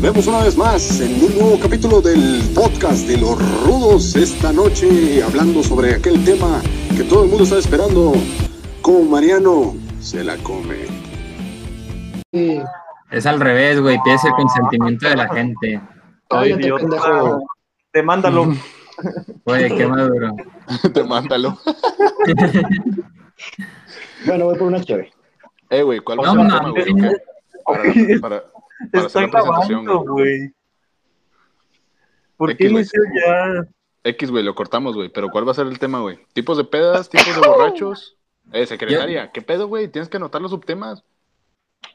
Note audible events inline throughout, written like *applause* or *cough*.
volvemos una vez más en un nuevo capítulo del podcast de los rudos esta noche hablando sobre aquel tema que todo el mundo está esperando, como Mariano se la come. Es al revés, güey, pides el consentimiento de la gente. Cállate, idiota. pendejo. Demándalo. *laughs* Güey, qué maduro. *laughs* Te mándalo. Bueno, voy por una chévere. Eh, güey, ¿cuál va a No ser el tema, güey? para, para hacer Estoy la presentación, grabando, güey. ¿Por X, qué güey. inicio ya? X, güey, lo cortamos, güey. Pero ¿cuál va a ser el tema, güey? ¿Tipos de pedas? ¿Tipos de *laughs* borrachos? Eh, secretaria, ¿qué pedo, güey? Tienes que anotar los subtemas.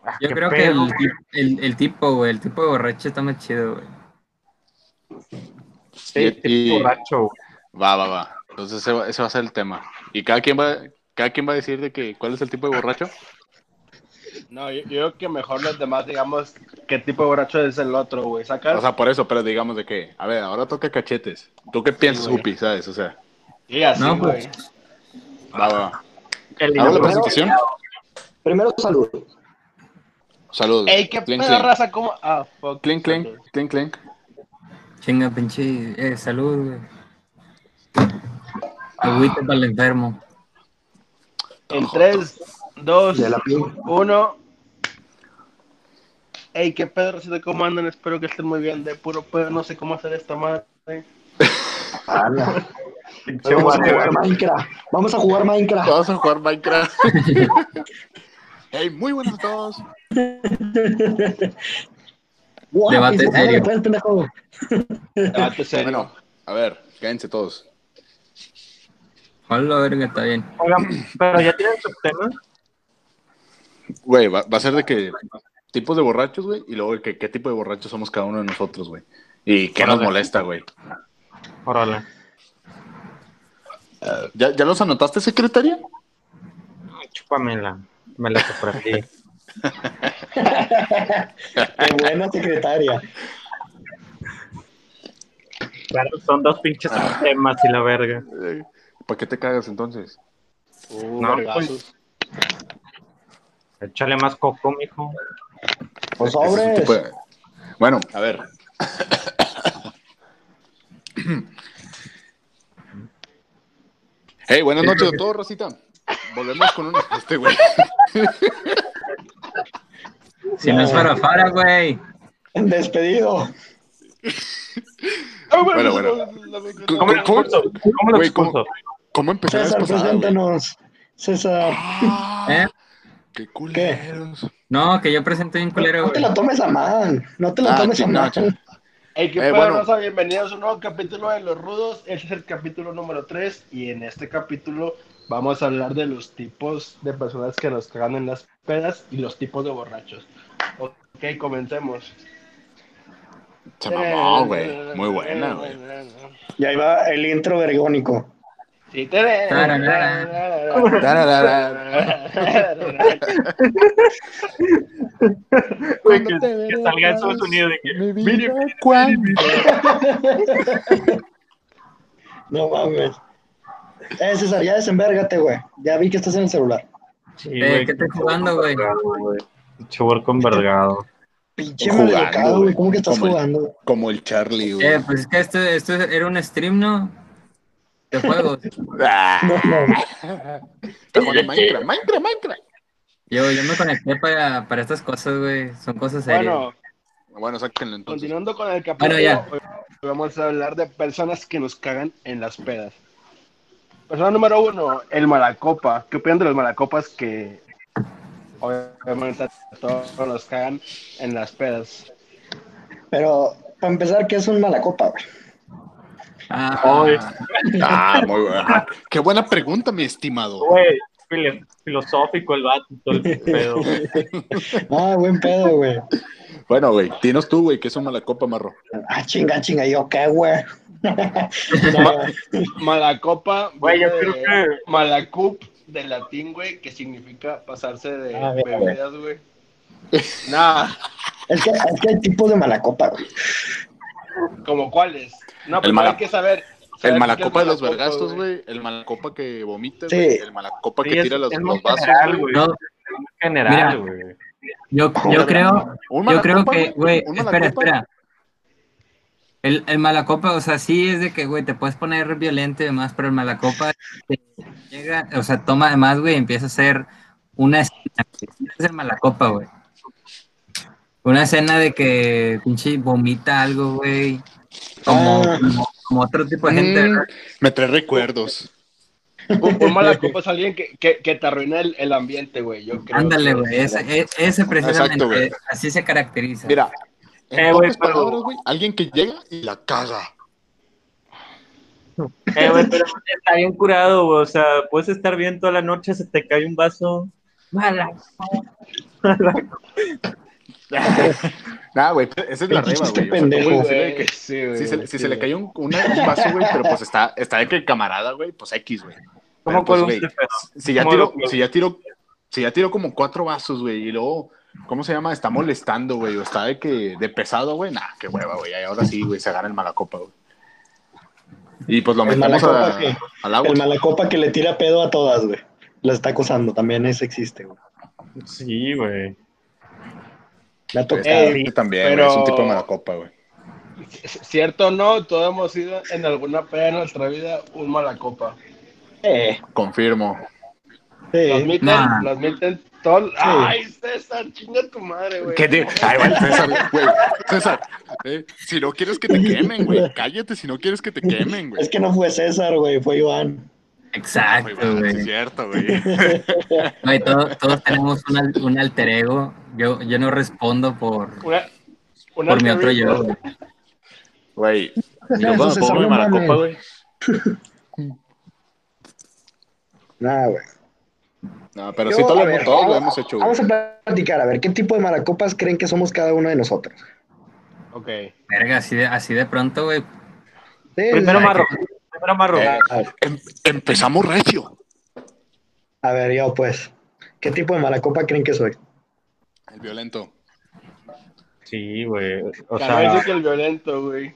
Ah, Yo creo que el, tip- el, el tipo, güey, el tipo de borracho está más chido, güey. Sí, Y- tipo y- borracho, güey. Va, va, va. Entonces ese va, ese va a ser el tema. ¿Y cada quien va, cada quien va a decir de que cuál es el tipo de borracho? No, yo, yo creo que mejor los demás digamos qué tipo de borracho es el otro, güey. ¿Sacas? O sea, por eso, pero digamos de que, a ver, ahora toca cachetes. ¿Tú qué piensas, güey. Upi, sabes? O sea, sí, así, No, güey. pues. va, va, ¿Hago la presentación? Primero, salud. Saludos. Ey, qué Clink, pedo, raza, ¿cómo? Ah, fuck. Clink, clink, clink, clink. Chinga, pinche. Eh, salud, güey. Agüita para el enfermo. En 3, 2, De la pin. 1. Ey, qué pedo, racita, ¿cómo andan? Espero que estén muy bien. De puro pedo, no sé cómo hacer esta madre. *laughs* Vamos a jugar Minecraft. Vamos a jugar Minecraft. Vamos a jugar Minecraft. *laughs* Hey, muy buenas a todos. Guau, Debate serio. Debate serio. Bueno, a ver, cállense todos. Hola, verga, está bien. Oigan, pero ya tienen sus temas. Güey, va, va a ser de que tipos de borrachos, güey, y luego qué tipo de borrachos somos cada uno de nosotros, güey. Y qué nos molesta, güey. Órale. ¿Ya, ¿Ya los anotaste, secretaria? Chúpamela. Me la aquí. *laughs* Qué buena secretaria. Claro, son dos pinches temas y la verga. Eh, ¿Para qué te cagas entonces? Uh, No, vergazos. Échale más coco, mijo. Pues es sobres. tipo de- Bueno, a ver. Hey, buenas noches a todos, Rosita. Volvemos con un... Este, güey. Si no es para Fara, güey. Despedido. Bueno, bueno. ¿Cómo expulso? ¿Cómo lo Güey, ¿cómo-? ¿Cómo empezó César, preséntanos. César. Ah, ¿Eh? Qué culeros. No, que yo presenté bien culero, No te güey. lo tomes a mal. No te lo Ah, tomes a chingada, mal. chingada. Ey, qué Eh, bueno. bienvenidos a un nuevo capítulo de Los Rudos. Este es el capítulo número 3 y en este capítulo vamos a hablar de los tipos de personas que nos cagan en las pedas y los tipos de borrachos. Ok, comencemos. Se mamó, güey. Muy buena, güey. Y ahí va el intro vergónico. Sí, Güey, que, que salga esos sonidos de que. Mi Mire, vida, ¿cuándo? No mames. Eh, César, ya desenvérgate, güey. Ya vi que estás en el celular. Sí, Eh, güey, ¿qué estás jugando, güey? Pinche huerco envergado. Pinche Jugando, güey. ¿Cómo que estás Como el- jugando? Como el Charlie, güey. Eh, pues es que esto, esto era un stream, ¿no? *laughs* De juegos. Minecraft, Minecraft, Minecraft. Yo, yo me conecté para, para estas cosas, güey. Son cosas serias. Bueno, Bueno, sáquenlo entonces. continuando con el capítulo, Bueno, hoy vamos a hablar de personas que nos cagan en las pedas. Persona número uno, el malacopa. ¿Qué opinan de los malacopas que obviamente a todos nos cagan en las pedas? Pero, para empezar, ¿qué es un mala copa, güey? Ah, Ah, *laughs* muy buena. Qué buena pregunta, mi estimado. Güey, filo- filosófico el vato todo el pedo. *laughs* Ah, buen pedo, güey. Bueno, güey, dinos tú, güey, que es un mala copa, marro. Ah, chinga, chinga. Yo, ¿qué, güey? *laughs* Malacopa, Güey, yo creo que- Malacup, de latín, güey, que significa pasarse de Ah, bien, bebidas, güey. Nah, Es que, es que hay tipos de mala copa, güey. ¿como cuáles? No, El pero mala- hay que saber. El malacopa de los vergastos, güey. El malacopa que vomita, Sí. El malacopa Sí, que es- tira los, vasos, güey. güey. no, General, Mira. güey. Yo, yo creo, yo creo que, güey, espera, espera. El, el malacopa, o sea, sí es de que, güey, te puedes poner violento y demás, pero el malacopa llega, o sea, toma además, güey, empieza a ser una escena, es el malacopa, güey. Una escena de que pinche vomita algo, güey. Como, Ah. como, como otro tipo de gente, Mm, me trae recuerdos. Un, un malacopa *laughs* es alguien que, que, que te arruina el, el ambiente, güey. Yo creo Ándale, que- güey, ese, e- ese precisamente, Exacto, güey. así se caracteriza. Mira, en Eh, güey, pocas pero- palabras, güey, alguien que llega y la caga. Eh, güey, pero está bien curado, güey. O sea, puedes estar bien toda la noche, se te cae un vaso. Mala. *laughs* Nah, güey, esa es la reba, güey. Pendejo. si se, le- si sí, se le güey. cayó un, una- un vaso, güey, pero pues está, está de que camarada, güey, pues X, güey. ¿Cómo pues, güey, si ya ¿Cómo tiró, si ya tiró, si ya tiró como cuatro vasos, güey, y luego, ¿cómo se llama? Está molestando, güey, o está de que, de pesado, güey, nah, qué hueva, güey, ahora sí, güey, se agarra el malacopa, güey. Y pues lo metemos malacopa a- que- al agua. El malacopa que le tira pedo a todas, güey. La está acosando, también ese existe, güey. Sí, güey. Sí, también, pero- güey, es un tipo de malacopa, güey. Cierto o no, todos hemos sido en alguna peda de nuestra vida un malacopa. Eh, Confirmo. sí. Los admiten, Nah. lo admiten todos. Ay, César, chinga tu madre, güey. ¿Qué te... Ay, güey, César, güey, César, eh, si no quieres que te quemen, güey, cállate si no quieres que te quemen, güey. Es que no fue César, güey, fue Iván. Exacto, bueno, sí es güey. cierto, güey. *laughs* Güey, todo- todos tenemos un, un alter ego. Yo, yo no respondo por, Una, una por mi otro yo. güey. Güey, yo cuando pongo mi mames. güey. Nada, güey. No, pero Yo, sí, todos, a lo- ver, lo vamos- hemos hecho, güey. Vamos a platicar, a ver, ¿qué tipo de malacopas creen que somos cada uno de nosotros? Ok. Verga, así de, así de pronto, güey. Sí, Primero marro. Marro. Eh, Em- empezamos recio. a ver, yo pues, ¿qué tipo de malacopa creen que soy? El violento. Sí, güey. O sea, que el violento, güey.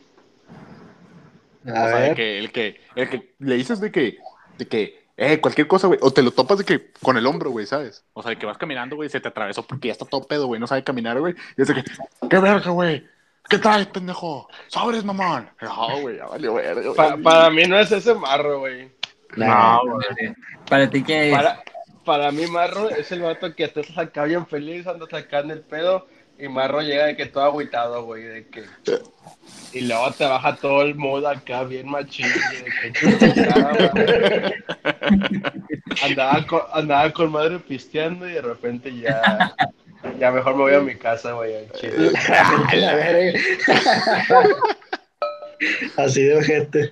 A o sea, de que, el que, el que le dices de que, de que, eh, cualquier cosa, güey, o te lo topas de que con el hombro, güey, ¿sabes? O sea, de que vas caminando, güey, se te atravesó porque ya está todo pedo, güey, no sabe caminar, güey. Y es de que, qué verga, güey. ¿Qué traes, pendejo? Sobres, mamón. No, güey, ya valió verga, güey. Pa- para mí no es ese marro, güey. no, güey. Para ti, ¿qué es? Para, para mí, Marro es el vato que te estás acá bien feliz, andas acá en el pedo, y Marro llega de que todo agüitado, güey, de que... Y luego te baja todo el mood acá bien machín, de que *laughs* andaba, con, andaba con madre pisteando y de repente ya... *laughs* Ya mejor me voy a mi casa, güey, *laughs* la verga. *laughs* Así de ojete.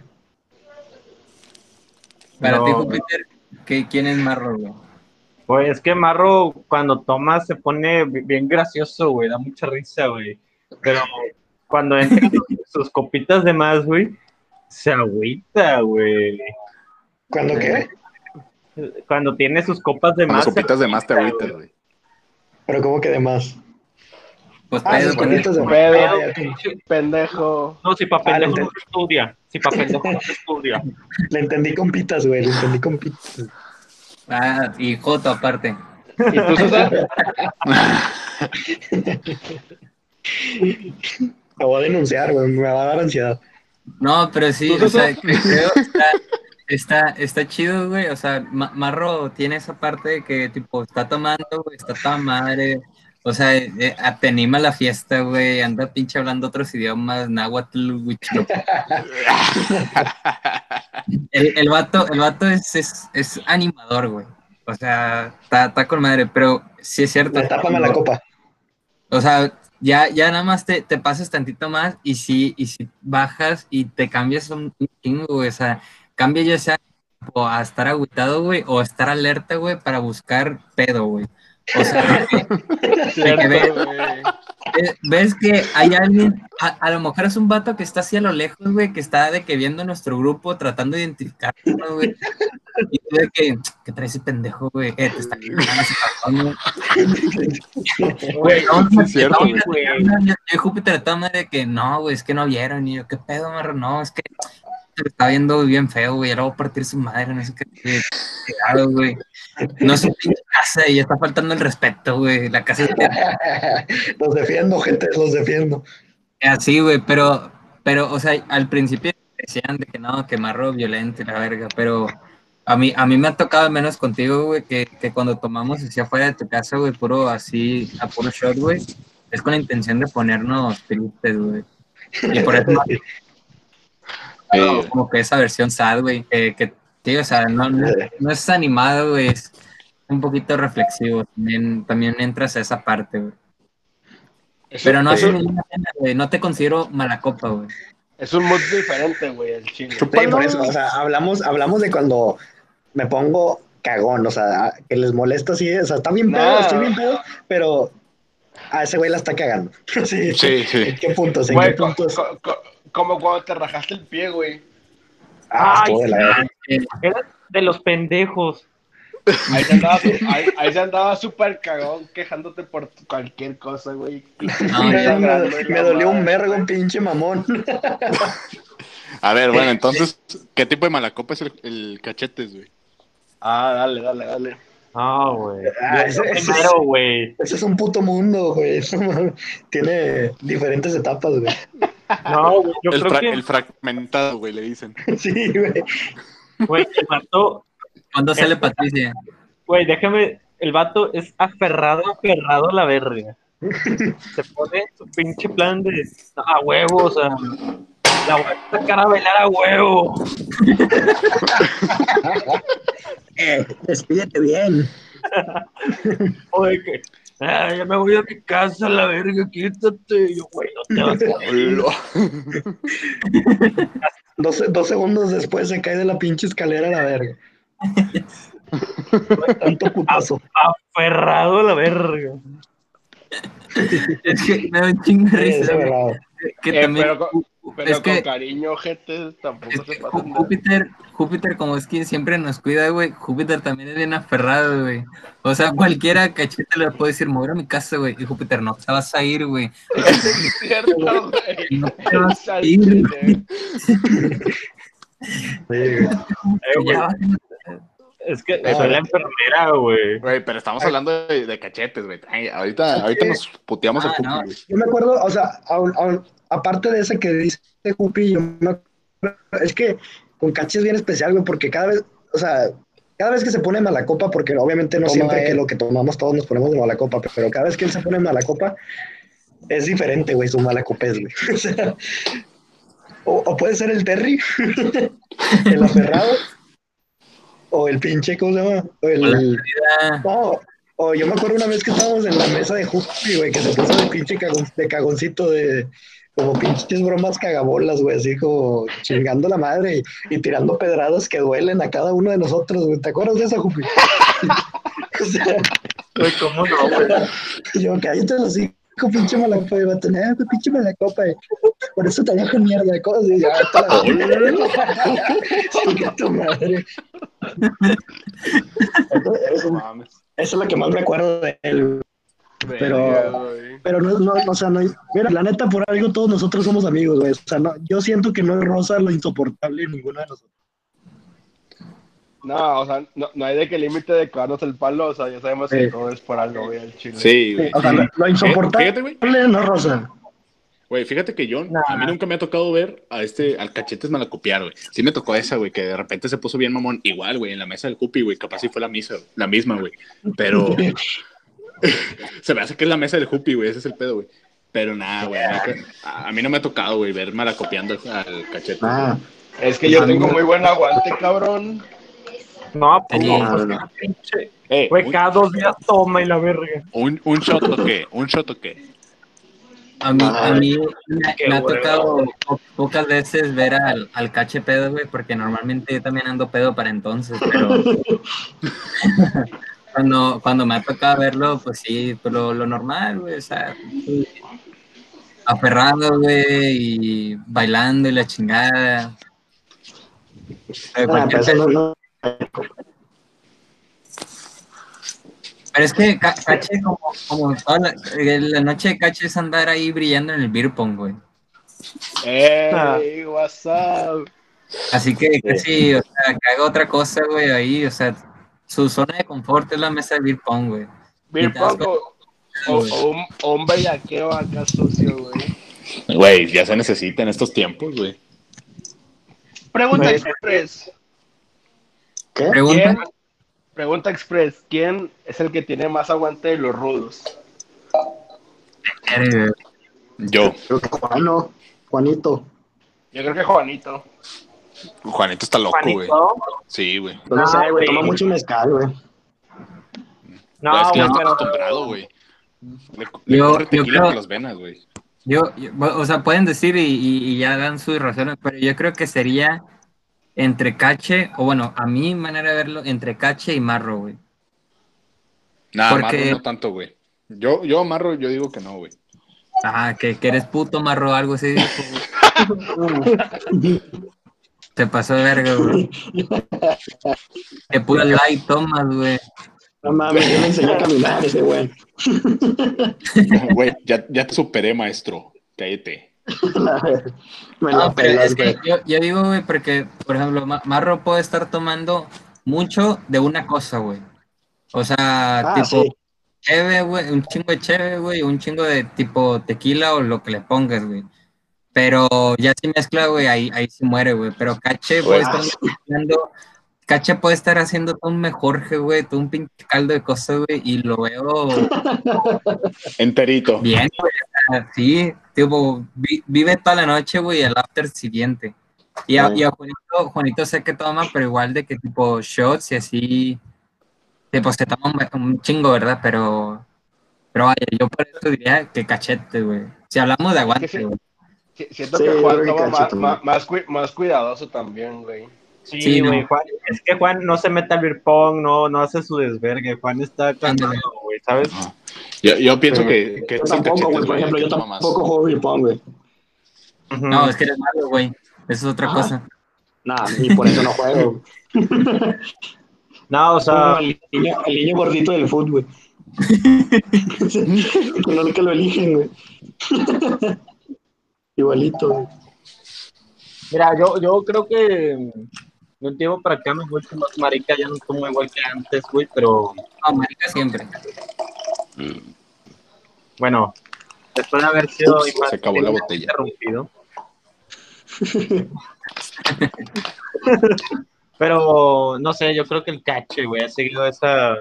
Para No, ti. Júpiter, ¿qué, ¿quién es Marro, güey? Güey, es que Marro cuando toma se pone bi- bien gracioso, güey, da mucha risa, güey. Pero cuando entra sus copitas de más, güey, se agüita, güey. ¿Cuándo qué? Cuando tiene sus copas de más. las se copitas de más te agüita, agüitas, güey. Pero ¿cómo que de más? Pues Ah, pedo, de. Pedo. Ah. Pendejo. No, si pa' Ah, pendejo no se estudia. Si pa' pendejo no se estudia. *laughs* Le entendí con pitas, güey, le entendí con pitas. Ah, y Joto aparte. ¿Y tú, César? Me voy a denunciar, güey, me va a dar ansiedad. No, pero sí, o sea, creo está, está, está chido, güey. O sea, Ma- Marro tiene esa parte de que, tipo, está tomando, güey, está toda madre. O sea, eh, eh, te anima la fiesta, güey. Anda pinche hablando otros idiomas, náhuatl, huichil. El, el vato, el vato es, es, es animador, güey. O sea, está, está con madre, pero sí es cierto. Tápame la copa. O sea, ya, ya nada más te, te pasas tantito más y si, y si bajas y te cambias un un chingo, güey. O sea, cambia ya sea a estar agüitado, güey, o a estar alerta, güey, para buscar pedo, güey. O sea, de que- ves que hay alguien, a, a lo mejor es un vato que está así a lo lejos, güey, que está de que viendo nuestro grupo, tratando de identificarlo, güey. Y tú de que, ¿qué trae ese pendejo, güey? Eh, te está *laughs* güey. *laughs* Güey, no, es cierto, güey. Júpiter de que no, güey, es que no vieron. Y yo, ¿qué pedo, marro? No, es que se está viendo bien feo, güey. Le voy a partir su madre, no sé qué. qué güey. No su pinche casa y ya está faltando el respeto, güey. La casa es de *laughs* los defiendo, gente, los defiendo. así, güey, pero, pero, o sea, al principio decían de que no, que marro violento y la verga, pero a mí, a mí me ha tocado menos contigo, güey, que, que cuando tomamos así afuera de tu casa, güey, puro así, a puro shot, güey, es con la intención de ponernos tristes, güey. Y por eso *laughs* Eh, como que esa versión sad, güey, que, que tío, o sea, no, no, no es animado, güey, es un poquito reflexivo, también, también entras a esa parte, güey. Pero no hace ninguna pena, güey, no te considero mala copa, güey. Es un mood diferente, güey, el chile. Sí, por eso, o sea, hablamos, hablamos de cuando me pongo cagón, o sea, que les molesta así, o sea, está bien pedo, Nah. estoy bien pedo, pero a ese güey la está cagando. *laughs* Sí, Sí, sí. ¿En qué puntos? ¿En Güey, qué co- puntos? co- co- como cuando te rajaste el pie, güey. Ah, Ay, de la. Era de los pendejos. Ahí se andaba, ahí, ahí se andaba súper cagón quejándote por cualquier cosa, güey. *laughs* No, Me, ya, me- me dolió un vergo, pinche mamón. A ver, bueno, entonces, ¿qué tipo de malacopa es el, el cachetes, güey? Ah, dale, dale, dale. Ah, güey. Ah, ese- ese es- Primero, güey. Ese es un puto mundo, güey. *laughs* Tiene diferentes etapas, güey. No, güey. Yo El, creo fra- que, el fragmentado, güey, le dicen. *laughs* Sí, güey. güey, el vato, ¿Cuándo sale Patricia? güey, déjame, el vato es aferrado, aferrado a la verga. Se pone su pinche plan de a huevo, o sea, la voy a sacar a bailar a huevo. *laughs* Eh, despídete bien. *laughs* O de que, ah, ya me voy a mi casa, la verga, quítate. Y yo, güey, no te vas a. *laughs* *laughs* Dos, dos segundos después se cae de la pinche escalera a la verga. *laughs* Tanto putazo. aferrado a la verga. *laughs* Es que me da un chingo de risa, güey. Que Eh, también, pero con, pero es con que- cariño, gente, tampoco es se pasa Jú- Júpiter, Júpiter, como es que siempre nos cuida, güey, Júpiter también es bien aferrado, güey. O sea, cualquiera cachete le puede decir, voy a mi casa, güey. Y Júpiter, no te vas a ir, güey. *laughs* Es cierto, güey. No te vas a ir, chile. *laughs* Sí, güey. Eh, güey, es que soy la enfermera, güey. Güey, pero estamos hablando de, de cachetes, güey. Ahorita, ahorita nos puteamos Ah, pupi, no. güey. Yo me acuerdo, o sea, aun- aun- aparte de ese que dice Jupi, yo me acuerdo- es que con Cachi es bien especial, güey, porque cada vez, o sea, cada vez que se pone mala copa, porque obviamente no Toma siempre él. que lo que tomamos todos nos ponemos de mala copa, pero cada vez que él se pone mala copa, es diferente, güey, su mala copa es, güey. *laughs* O sea, o, o puede ser el Terry, *laughs* el aferrado, o el pinche, ¿cómo se llama? O el, no, o yo me acuerdo una vez que estábamos en la mesa de Jupi, güey, que se puso de pinche cagón- de cagoncito de como pinches bromas cagabolas, güey, así como chingando la madre y, y tirando pedradas que duelen a cada uno de nosotros, güey. ¿Te acuerdas de esa, Jupi? *laughs* o sea, Güey, ¿cómo no, güey? yo, cállate los hijos, pinche malacopa, y va a tener, güey, pinche malacopa, y por eso te dejo mierda de cosas, y *laughs* tu madre. Eso, es lo que más me acuerdo de él, güey. Pero-. Pero no, no, no, o sea, no hay- mira, la neta, por algo todos nosotros somos amigos, güey. O sea, no, yo siento que no es Rosa lo insoportable en ninguno de nosotros. No, o sea, no, no hay de que límite de cagarnos el palo, o sea, ya sabemos que todo es por algo, güey, al chile. Sí, güey. O sea, lo, lo insoportable Fíjate, güey. no Rosa. Güey, fíjate que yo, a mí nunca me ha tocado ver a este, al cachetes malacopiar, güey. Sí me tocó esa, güey, que de repente se puso bien mamón. Igual, güey, en la mesa del cupi, güey, capaz sí fue la misa, la misma, güey. Pero *laughs* *laughs* se me hace que es la mesa del cupi, güey, ese es el pedo, güey. Pero nada, güey, a, a mí no me ha tocado, güey, ver malacopiando al, al cachete. Ah, Es que yo tengo muy buen aguante, cabrón. No, pues no, no, pues, no. pinche. Eh, Güey, un, cada dos días toma y la verga. un, un shot o qué, un shot o qué. A mí, a mí me, ha tocado po- pocas veces ver al, al cache pedo, güey, porque normalmente yo también ando pedo para entonces, pero *laughs* cuando, cuando me ha tocado verlo, pues sí, pues lo, lo normal, güey, o sea, sí, aferrado, güey, y bailando y la chingada. Ah, cualquier pero eso no- no- pero es que Ca- Cache, como, como toda la, eh, la noche de Cache es andar ahí brillando en el beer pong, güey. Ey, what's up? Así que casi, o sea, que haga otra cosa, güey, ahí, o sea, su zona de confort es la mesa de beer pong, güey. Beer pong o, o- o un, o un bellaqueo acá sucio, güey. Güey, ya se necesita en estos tiempos, güey. Pregunta express. ¿Qué? Pregunta, ¿Quién? Pregunta express. ¿Quién es el que tiene más aguante de los rudos? eh, Yo, Creo que Juano, Juanito. Yo creo que Juanito. Juanito está loco, güey. Sí, güey. Pues no Ah, sé, güey, güey. toma mucho mezcal, güey. No, es que ya güey, está acostumbrado, güey. Le, le Yo- corre yo tequila creo- por las venas, güey. yo, yo- o sea, pueden decir y, y- y ya dan sus razones, pero yo creo que sería entre Cache, o bueno, a mi manera de verlo, entre Cache y Marro, güey. Nada, Porque- Marro no tanto, güey. Yo, yo, Marro, yo digo que no, güey. Ajá, que, que eres puto Marro, algo así. *laughs* Te pasó de verga, güey. Que pura light tomas, güey. No mames, yo le enseñé a caminar ese güey. *laughs* Güey, ya, ya te superé, maestro. Cállate. *laughs* Me No, pero es que yo, yo digo, güey, porque, por ejemplo, Ma- Marro puede estar tomando mucho de una cosa, güey. O sea, Ah, tipo, sí. cheve, güey, un chingo de cheve, güey, un chingo de tipo tequila o lo que le pongas, güey. Pero ya si mezcla, güey, ahí, ahí se muere, güey. Pero Cache puede Ah, estar mezclando, Cache puede estar haciendo todo un mejor, güey, todo un pinche caldo de cosas, güey, y lo veo *laughs* Enterito. bien, güey. Sea, Sí, tipo, vi- vive toda la noche, güey, el after siguiente. Y a, y a Juanito, Juanito sé que toma, pero igual de que tipo shots y así, tipo se toma un, un chingo, ¿verdad? Pero, pero vaya, yo por eso diría que cachete, güey. Si hablamos de aguante, Sí, güey. Si- Siento Sí, que Juan toma más, más, más más cuidadoso también, güey. Sí, Sí, güey, no. Juan, es que Juan no se mete al beer pong, no, no hace su desvergue, Juan está cansado, Ándale. güey, ¿sabes? Ajá. Yo, yo pienso que, que Yo el tampoco, güey. Por ejemplo, el yo que toma más. tampoco juego beer pong, güey. No, es que eres malo, güey. Eso es otra Ah. cosa. Nah, y por eso no juego. *laughs* No, o sea, el niño, el niño gordito del fútbol, güey. *laughs* no nunca lo eligen, güey. *laughs* Igualito, güey. mira, yo, yo creo que de un tiempo para acá me con más marica, ya no tomo igual que antes, güey, pero No, marica siempre. Bueno, después de haber sido Ups, se acabó la botella. interrumpido. *laughs* Pero no sé, yo creo que el cache, güey, ha seguido esa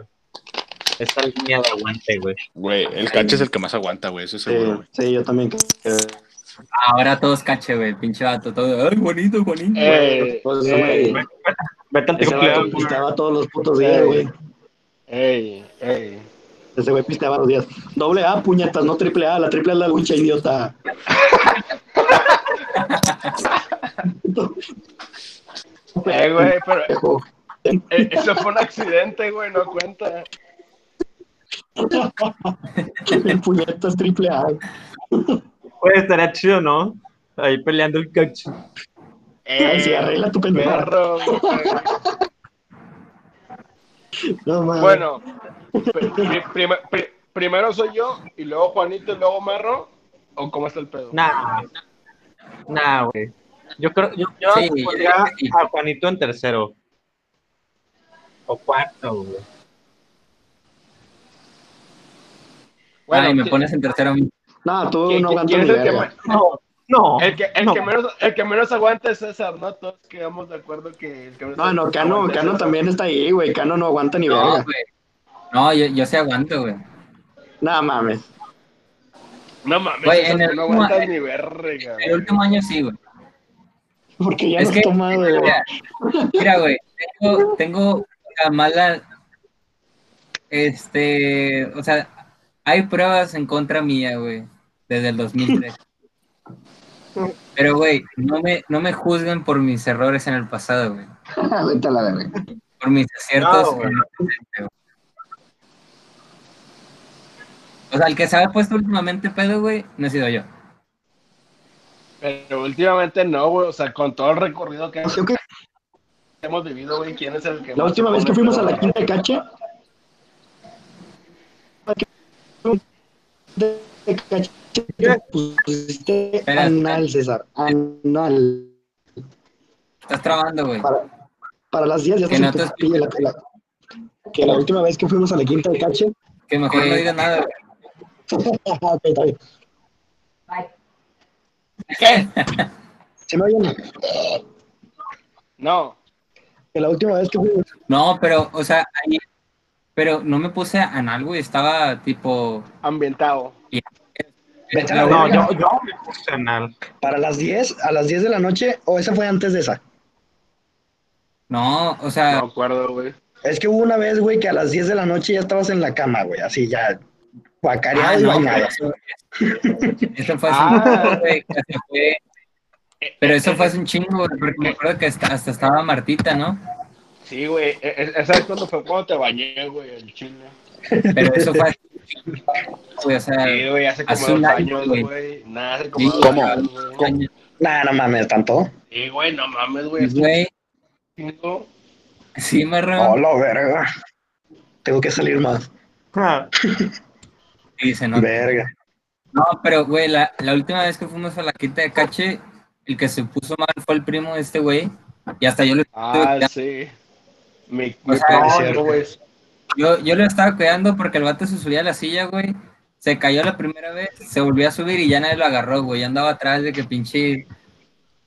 esa línea de aguante, güey. Güey, el cache es el que más aguanta, güey, eso es Sí, seguro, sí, yo también creo. Ahora todos cache, güey. Pinche vato, todo. Ay, bonito, bonito. Ey, Pues, ey, güey, Vete al pisteaba todos los putos días, güey. ey, ey. Ese güey pisteaba los días. Doble A, puñetas, no triple A. La triple A es la lucha, idiota. *laughs* Eh, güey, pero *laughs* eh, eso fue un accidente, güey, no cuenta. *laughs* puñetas triple A. Pues estaría chido, ¿no? Ahí peleando el cache. Ay, sí, arregla tu pendejo. perro, güey. No, mames. Bueno, *laughs* prima- pri- primero soy yo y luego Juanito y luego Marro. ¿O cómo está el pedo? Nah. Nah, güey. Yo creo, yo, yo Sí, pondría sí. a Juanito en tercero. O cuarto, güey. Bueno, Ay, me ¿qui- pones en tercero. No, tú ¿qui- no aguantas ¿Quién ni es el que, verga. ma- No, no. el que, el no. que menos, el que menos aguanta es César, ¿no? Todos quedamos de acuerdo que el que menos No, no, Cano, Cano también está ahí, güey. Cano no aguanta ni No, verga. güey. No, yo, yo sí aguanto, güey. No mames. No mames, Güey, en el no último- aguantas ni verga. El güey. último año sí, güey. Porque ya Es no que, has tomado, güey. mira, mira, güey, tengo, tengo la mala, este, o sea, hay pruebas en contra mía, güey, desde el 2003. Pero, güey, no me, no me juzguen por mis errores en el pasado, güey. *laughs* Vete a la verga. Por mis aciertos. No, güey. en el presente, güey. O sea, el que se ha puesto últimamente pedo, güey, no he sido yo. Pero últimamente no, güey. O sea, con todo el recorrido que Creo que hemos vivido, güey, ¿quién es el que la última vez que fuimos a la quinta de cache. De cache, te pusiste Espera, anal, César. Anal. Estás trabando, güey. Para, para las 10 ya Que se no te la, la- que la última vez que fuimos a la quinta de cache. Que mejor no digas nada, güey. Ok, está bien. ¿Qué? ¿Sí me oyen? No, Que la última vez que fuimos. No, pero, o sea, ahí. Pero no me puse anal, güey. Estaba tipo. ambientado. No, yo, yo me puse anal. Para las 10, a las 10 de la noche, o esa fue antes de esa. No, o No sea, me acuerdo, güey. Es que hubo una vez, güey, que a las 10 de la noche ya estabas en la cama, güey, así ya guacareado ah, y no, bañado. pero eso, eso fue hace Ah. un chingo, güey, que se fue. Pero eso fue hace un chingo, güey, porque me acuerdo que hasta, hasta estaba Martita, ¿no? Sí, güey. ¿Esa es cuando fue cuando te bañé, güey? El chile. Pero eso fue hace un chingo, güey, o sea, Sí, güey, hace como hace dos año, años, güey. Nada, hace como Sí, dos ¿cómo? años, güey. años, Nah, no mames, tanto. Sí, güey, no mames, güey. güey, chingo. sí, marrón. Oh, la verga. Tengo que salir más. Ah, *laughs* Sí, se nota. Verga. No, pero, güey, la, la última vez que fuimos a la quinta de Cache, el que se puso mal fue el primo de este güey. Y hasta yo lo Ah, sí. Sea, güey. Yo, yo lo estaba cuidando porque el vato se subía a la silla, güey. Se cayó la primera vez, se volvió a subir y ya nadie lo agarró, güey. Ya andaba atrás de que pinche.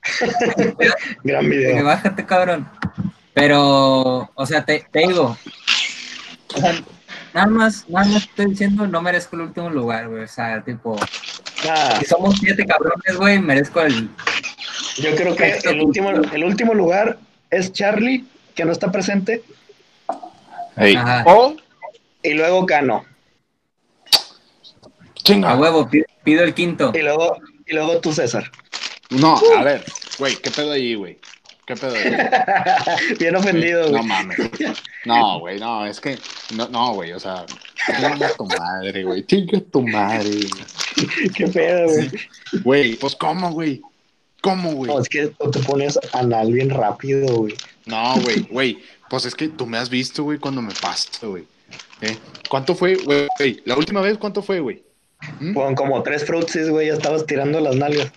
*laughs* Gran que video. bájate, cabrón. Pero, o sea, te, te digo. O sea, nada más, nada más estoy diciendo, no merezco el último lugar, güey. O sea, tipo, Ah, si somos siete cabrones, güey, merezco el. yo creo que el último, el último lugar es Charlie, que no está presente, Ey, Ajá. O, y luego Cano. chinga. A huevo, pido, pido el quinto. Y luego, y luego tú, César. No, a ver, güey, ¿qué pedo ahí, güey? ¿Qué pedo? *laughs* Bien ofendido, No güey. mames. No, güey, no, es que. No, no, güey, o sea. Chinga tu madre, güey. Chinga tu madre. Qué pedo, güey. Güey, pues, ¿cómo, güey? ¿Cómo, güey? No, es que tú te pones anal bien rápido, güey. No, güey, güey. Pues es que tú me has visto, güey, cuando me pasto, güey. ¿Eh? ¿Cuánto fue? Güey, La última vez, ¿cuánto fue, güey? ¿Mm? Con como tres frutsis, güey, ya estabas tirando las nalgas.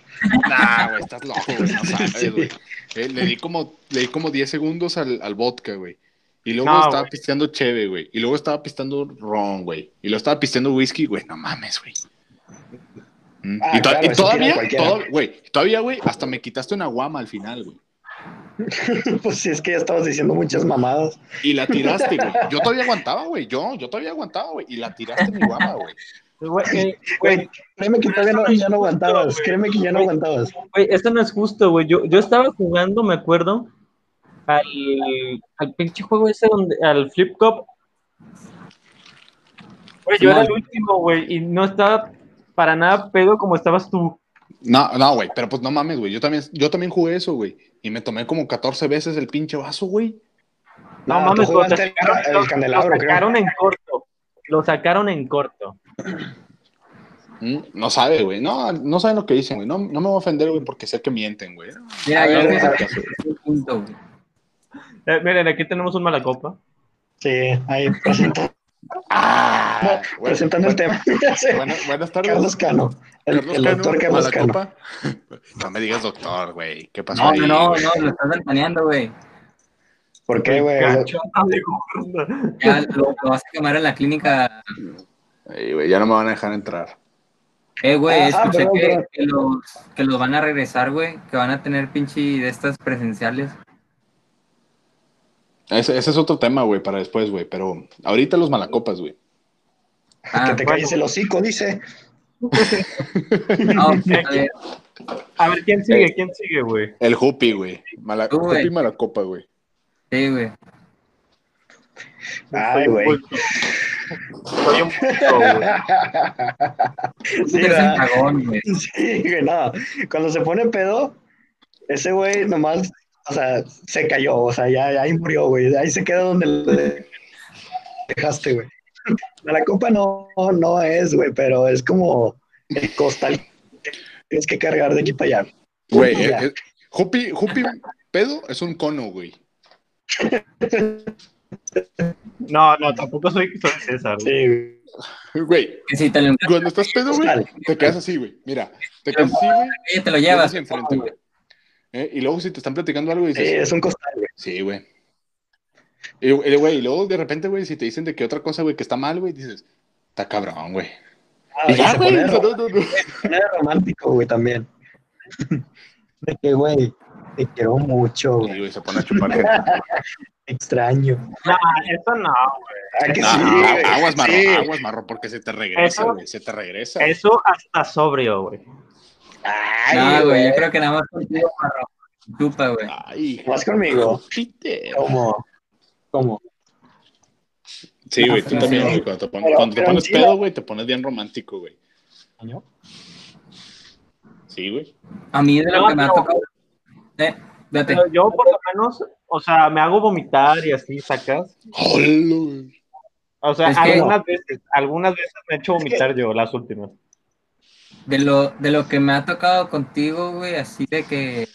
Nah, güey, estás loco, güey, no *laughs* sabes, güey. Eh, le di como, le di como 10 segundos al, al vodka, güey. Y luego No, estaba güey. pisteando cheve, güey. Y luego estaba pisteando ron, güey. Y luego estaba pisteando whisky, güey. No mames, güey. Mm. Ah, y, to- claro, y eso todavía, güey, todavía, güey, hasta me quitaste una guama al final, güey. *laughs* pues sí, es que ya estabas diciendo muchas mamadas. Y la tiraste, güey. Yo todavía aguantaba, güey. Yo, yo todavía aguantaba, güey. Y la tiraste mi guama, güey. Güey, *laughs* eh, Güey, créeme que todavía no, ya no aguantabas. Créeme que ya no aguantabas. Güey, esto no es justo, güey. Yo, yo estaba jugando, me acuerdo, al, al pinche juego ese donde, al Flip Cup. Güey, yo era el último, güey, y no estaba para nada pedo como estabas tú. No, no, güey. Pero pues no mames, güey. Yo también, yo también jugué eso, güey. Y me tomé como 14 veces el pinche vaso, güey. No, No, mames, jugaste el, candelabro, sacaron en corto. Lo sacaron en corto. Mm, No sabe, güey. No, no saben lo que dicen, güey. No, no me voy a ofender, güey, porque sé que mienten, güey. Mira, yo ver, que es un quinto, güey. Eh, miren, aquí tenemos un malacopa. Sí, ahí presenta- Ah, presentando el tema. *laughs* Sí. Buena- buenas tardes. Carlos Cano. El, Carlos el Cano, doctor Carlos Cano. Malacopa. No me digas doctor, güey. ¿Qué pasó No, ahí? no, no, no, lo estás ventaneando, güey. ¿Por qué, güey? Ya lo, lo vas a quemar en la clínica. Ey, güey, ya no me van a dejar entrar. Eh, güey, Ah, ah, escuché perdón, que, perdón. que los, que los van a regresar, güey. Que van a tener pinche de estas presenciales. Ese, ese es otro tema, güey, para después, güey. Pero ahorita los malacopas, güey. Ah, que te calles el hocico, dice. *laughs* no, a ver, A ver, ¿quién sigue? ¿Quién sigue, güey? El Jupi, güey. Mala, Tú, güey. Jupi Malacopa, güey. Sí, güey. Ay, güey. Soy un puto, güey. Sí, eres ¿verdad? un cagón, güey. Sí, güey, no. Cuando se pone pedo, ese güey nomás, o sea, se cayó, o sea, ya, ya ahí murió, güey. Ahí se queda donde le dejaste, güey. La copa no, no es, güey, pero es como el costal que tienes que cargar de aquí para allá. Güey, eh, eh, Jupi, Jupi pedo es un cono, güey. *laughs* No, no, tampoco soy, soy César. güey. Sí, güey. Cuando estás pedo, güey, te quedas así, güey. Mira, te quedas así, güey. te lo llevas. enfrente, güey. ¿eh? Y luego si te están platicando algo, Sí, dices, es un costal, güey. sí, güey. Y, y, güey, y luego de repente, güey, si te dicen de que otra cosa, güey, que está mal, güey, dices, está cabrón, güey. Ah, Y ya, se güey. pone no, no, no. se pone romántico, güey, también. *laughs* De que, güey, te quiero mucho, Sí, güey. güey, se pone a chupar gente. *laughs* Extraño. Nah, eso no, güey. Ah, que No, sí, no, güey, aguas marro, sí. aguas marro, porque se te regresa, Eso- güey, se te regresa. Eso hasta sobrio, güey. Ay, No, güey, yo creo que nada más contigo, Marro. Chupa, güey. Ay, ¿Vas conmigo? ¿Cómo? ¿Cómo? Sí, güey, tú No, también, güey, cuando te pones, Pero- cuando te pero pones sí, pedo, güey, te pones bien romántico, güey. Sí, güey. A mí de lo No, que me ha no. tocado. Eh, date. Pero yo por lo menos, o sea, me hago vomitar y así sacas. O sea, Es que- algunas veces, algunas veces me he hecho vomitar yo, las últimas. De lo, de lo que me ha tocado contigo, güey, así de que.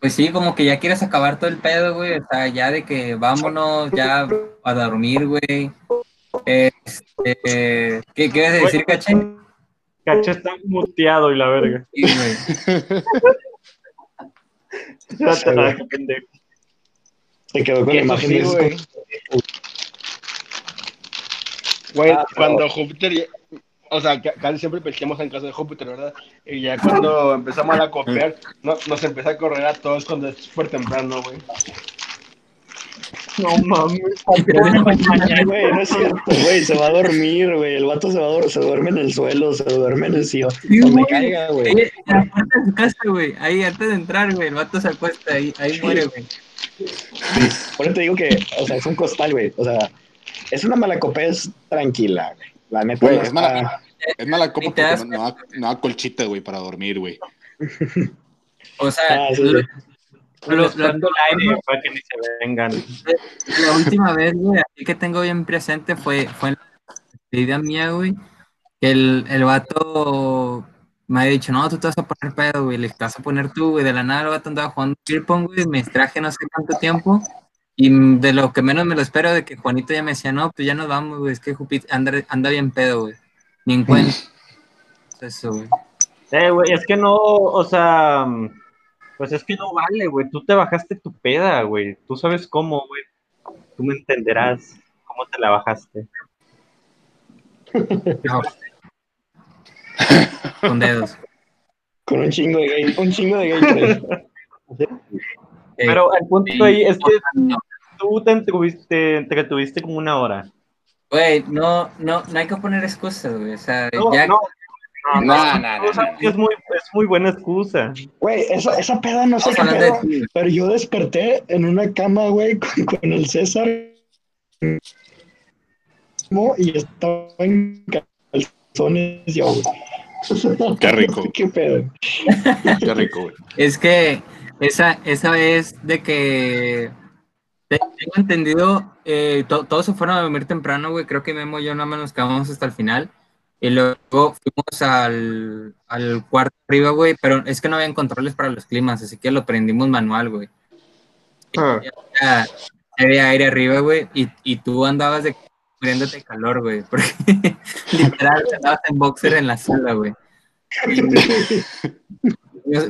Pues sí, como que ya quieres acabar todo el pedo, güey. O sea, ya de que vámonos ya a dormir, güey. Este, ¿qué quieres decir, caché? Caché está muteado y la verga. Sí, güey. *laughs* Ya te la pendejo. *laughs* Se quedó con la imagen sí, güey. Güey, Ah, cuando Júpiter, ya- o sea, ca- casi siempre pesquemos en casa de Júpiter, ¿verdad? Y ya cuando empezamos a copiar, no, nos empieza a correr a todos cuando es súper temprano, güey. No mames. Güey, no es *laughs* cierto, güey, se va a dormir, güey. El vato se va a dormir, se duerme en el suelo, se duerme en el sillón. Sí, Donde caiga, güey. Ahí, su casa, güey. Antes de entrar, güey. El vato se acuesta ahí, ahí muere, güey. Por eso te digo que, o sea, es un costal, güey. O sea, es una malacopés tranquila, güey. La neta. Güey, no es está- mala, es mala copa porque no, no da, no da colchita, güey, para dormir, güey. O sea, Ah, sí, lo- güey. Lo- lo- aire para que ni se vengan. La última vez, güey, así que tengo bien presente fue, fue en la despedida mía, güey, que el, el vato me había dicho, no, tú te vas a poner pedo, güey, le vas a poner tú, güey, de la nada el vato andaba jugando güey, me distraje no sé cuánto tiempo, y de lo que menos me lo espero, de que Juanito ya me decía, no, pues ya nos vamos, güey, es que Jupit anda, anda bien pedo, güey, ni en cuenta. *laughs* Eso, güey. Eh, güey, es que no, o sea, pues es que no vale, güey. Tú te bajaste tu peda, güey. Tú sabes cómo, güey. Tú me entenderás cómo te la bajaste. No. *laughs* Con dedos. Con un chingo de gay, un chingo de gay. Eh, Pero el punto ahí es que tú te entretuviste, te entretuviste como una hora. Güey, no, no, no hay que poner excusas, güey, o sea, No, ya... no, no, No, no, es muy, es muy buena excusa. Güey, esa, esa peda no sé qué pedo, pero yo desperté en una cama, güey, *laughs* con, con el César y estaba en calzones yo, güey. Qué rico. *laughs* ¿Qué pedo? Qué rico, güey. Es que esa, esa vez de que te- tengo entendido, eh, to- todos se fueron a dormir temprano, güey. Creo que Memo y yo nada más nos quedamos hasta el final. Y luego fuimos al, al cuarto arriba, güey. Pero es que no habían controles para los climas, así que lo prendimos manual, güey. Ah. Había aire arriba, güey. Y, y tú andabas de muriéndote de calor, güey. *laughs* Porque literal andabas en boxer en la sala, güey.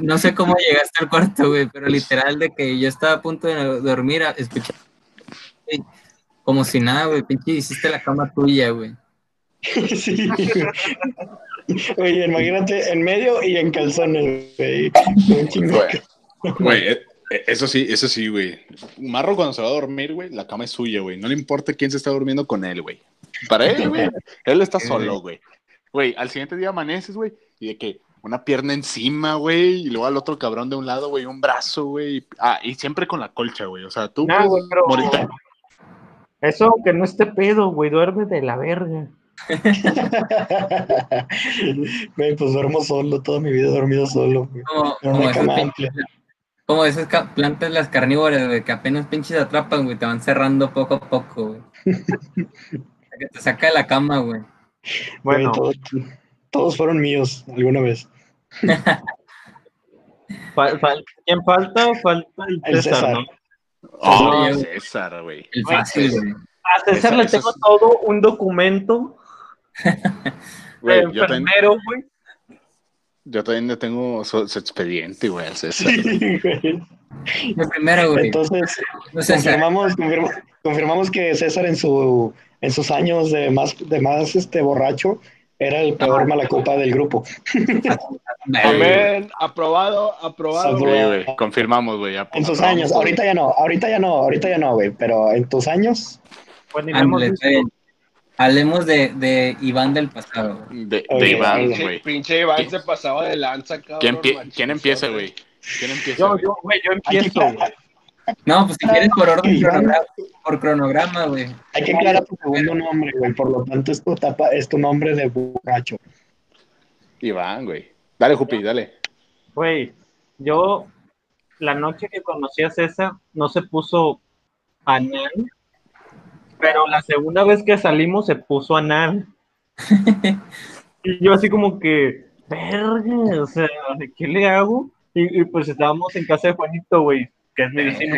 No, sé cómo llegaste al cuarto, güey, pero literal de que yo estaba a punto de dormir, güey, como si nada, güey, pinche hiciste la cama tuya, güey. *laughs* Sí. Oye, imagínate en medio y en calzones, güey. Güey, eh, eh, eso sí, eso sí, güey. Marro cuando se va a dormir, güey, la cama es suya, güey. No le importa quién se está durmiendo con él, güey. Para él, güey, él está Sí, solo, güey. Güey, al siguiente día amaneces, güey, y de que una pierna encima, güey, y luego al otro cabrón de un lado, güey, un brazo, güey. Ah, y siempre con la colcha, güey. O sea, tú Nah, güey, pero-. Eso aunque no esté pedo, güey, duerme de la verga. *laughs* Pues duermo solo, toda mi vida he dormido solo. Como, En como una esas pinches- como esas plantas las carnívoras, güey, que apenas pinches atrapan, güey, te van cerrando poco a poco, güey. Que *laughs* te saca de la cama, güey. Güey, Bueno, todos, todos fueron míos alguna vez. *laughs* fal- fal- ¿quién falta? Falta el, El César, César. ¿no? Oh, César, güey. El fácil, güey. A César Esa- le tengo es- todo un documento *laughs* Güey, yo también. enfermero, güey. Yo también tengo su, su expediente, güey, al César. Sí, güey. El primero, güey. Entonces, No sé, confirmamos, confirma- confirmamos que César en su en sus años de más de más este borracho era el peor malacopa del grupo. Amén. Aprobado, aprobado. Aprobado. Sí, güey, confirmamos, güey. En sus años, ahorita ya no, ahorita ya no, ahorita ya no, güey, pero en tus años, Pues Hablemos de, de Iván del pasado. De, Iván, güey. pinche Iván ¿Quién- se pasaba de lanza, cabrón. ¿Quién, empie- machín, ¿Quién empieza, güey? ¿Quién empieza? Yo, güey? yo, güey, yo empiezo, güey. No, pues si quieres por orden cronograma, por cronograma, güey. hay que aclarar tu segundo nombre, güey, por lo tanto es tu, tapa, es tu nombre de borracho. Iván, güey. Dale, Jupi, dale. Güey, yo la noche que conocí a César no se puso anal, pero la segunda vez que salimos se puso anal. *laughs* y yo así como que, verga, o sea, ¿qué le hago? Y, y pues estábamos en casa de Juanito, güey, que es mi vecino.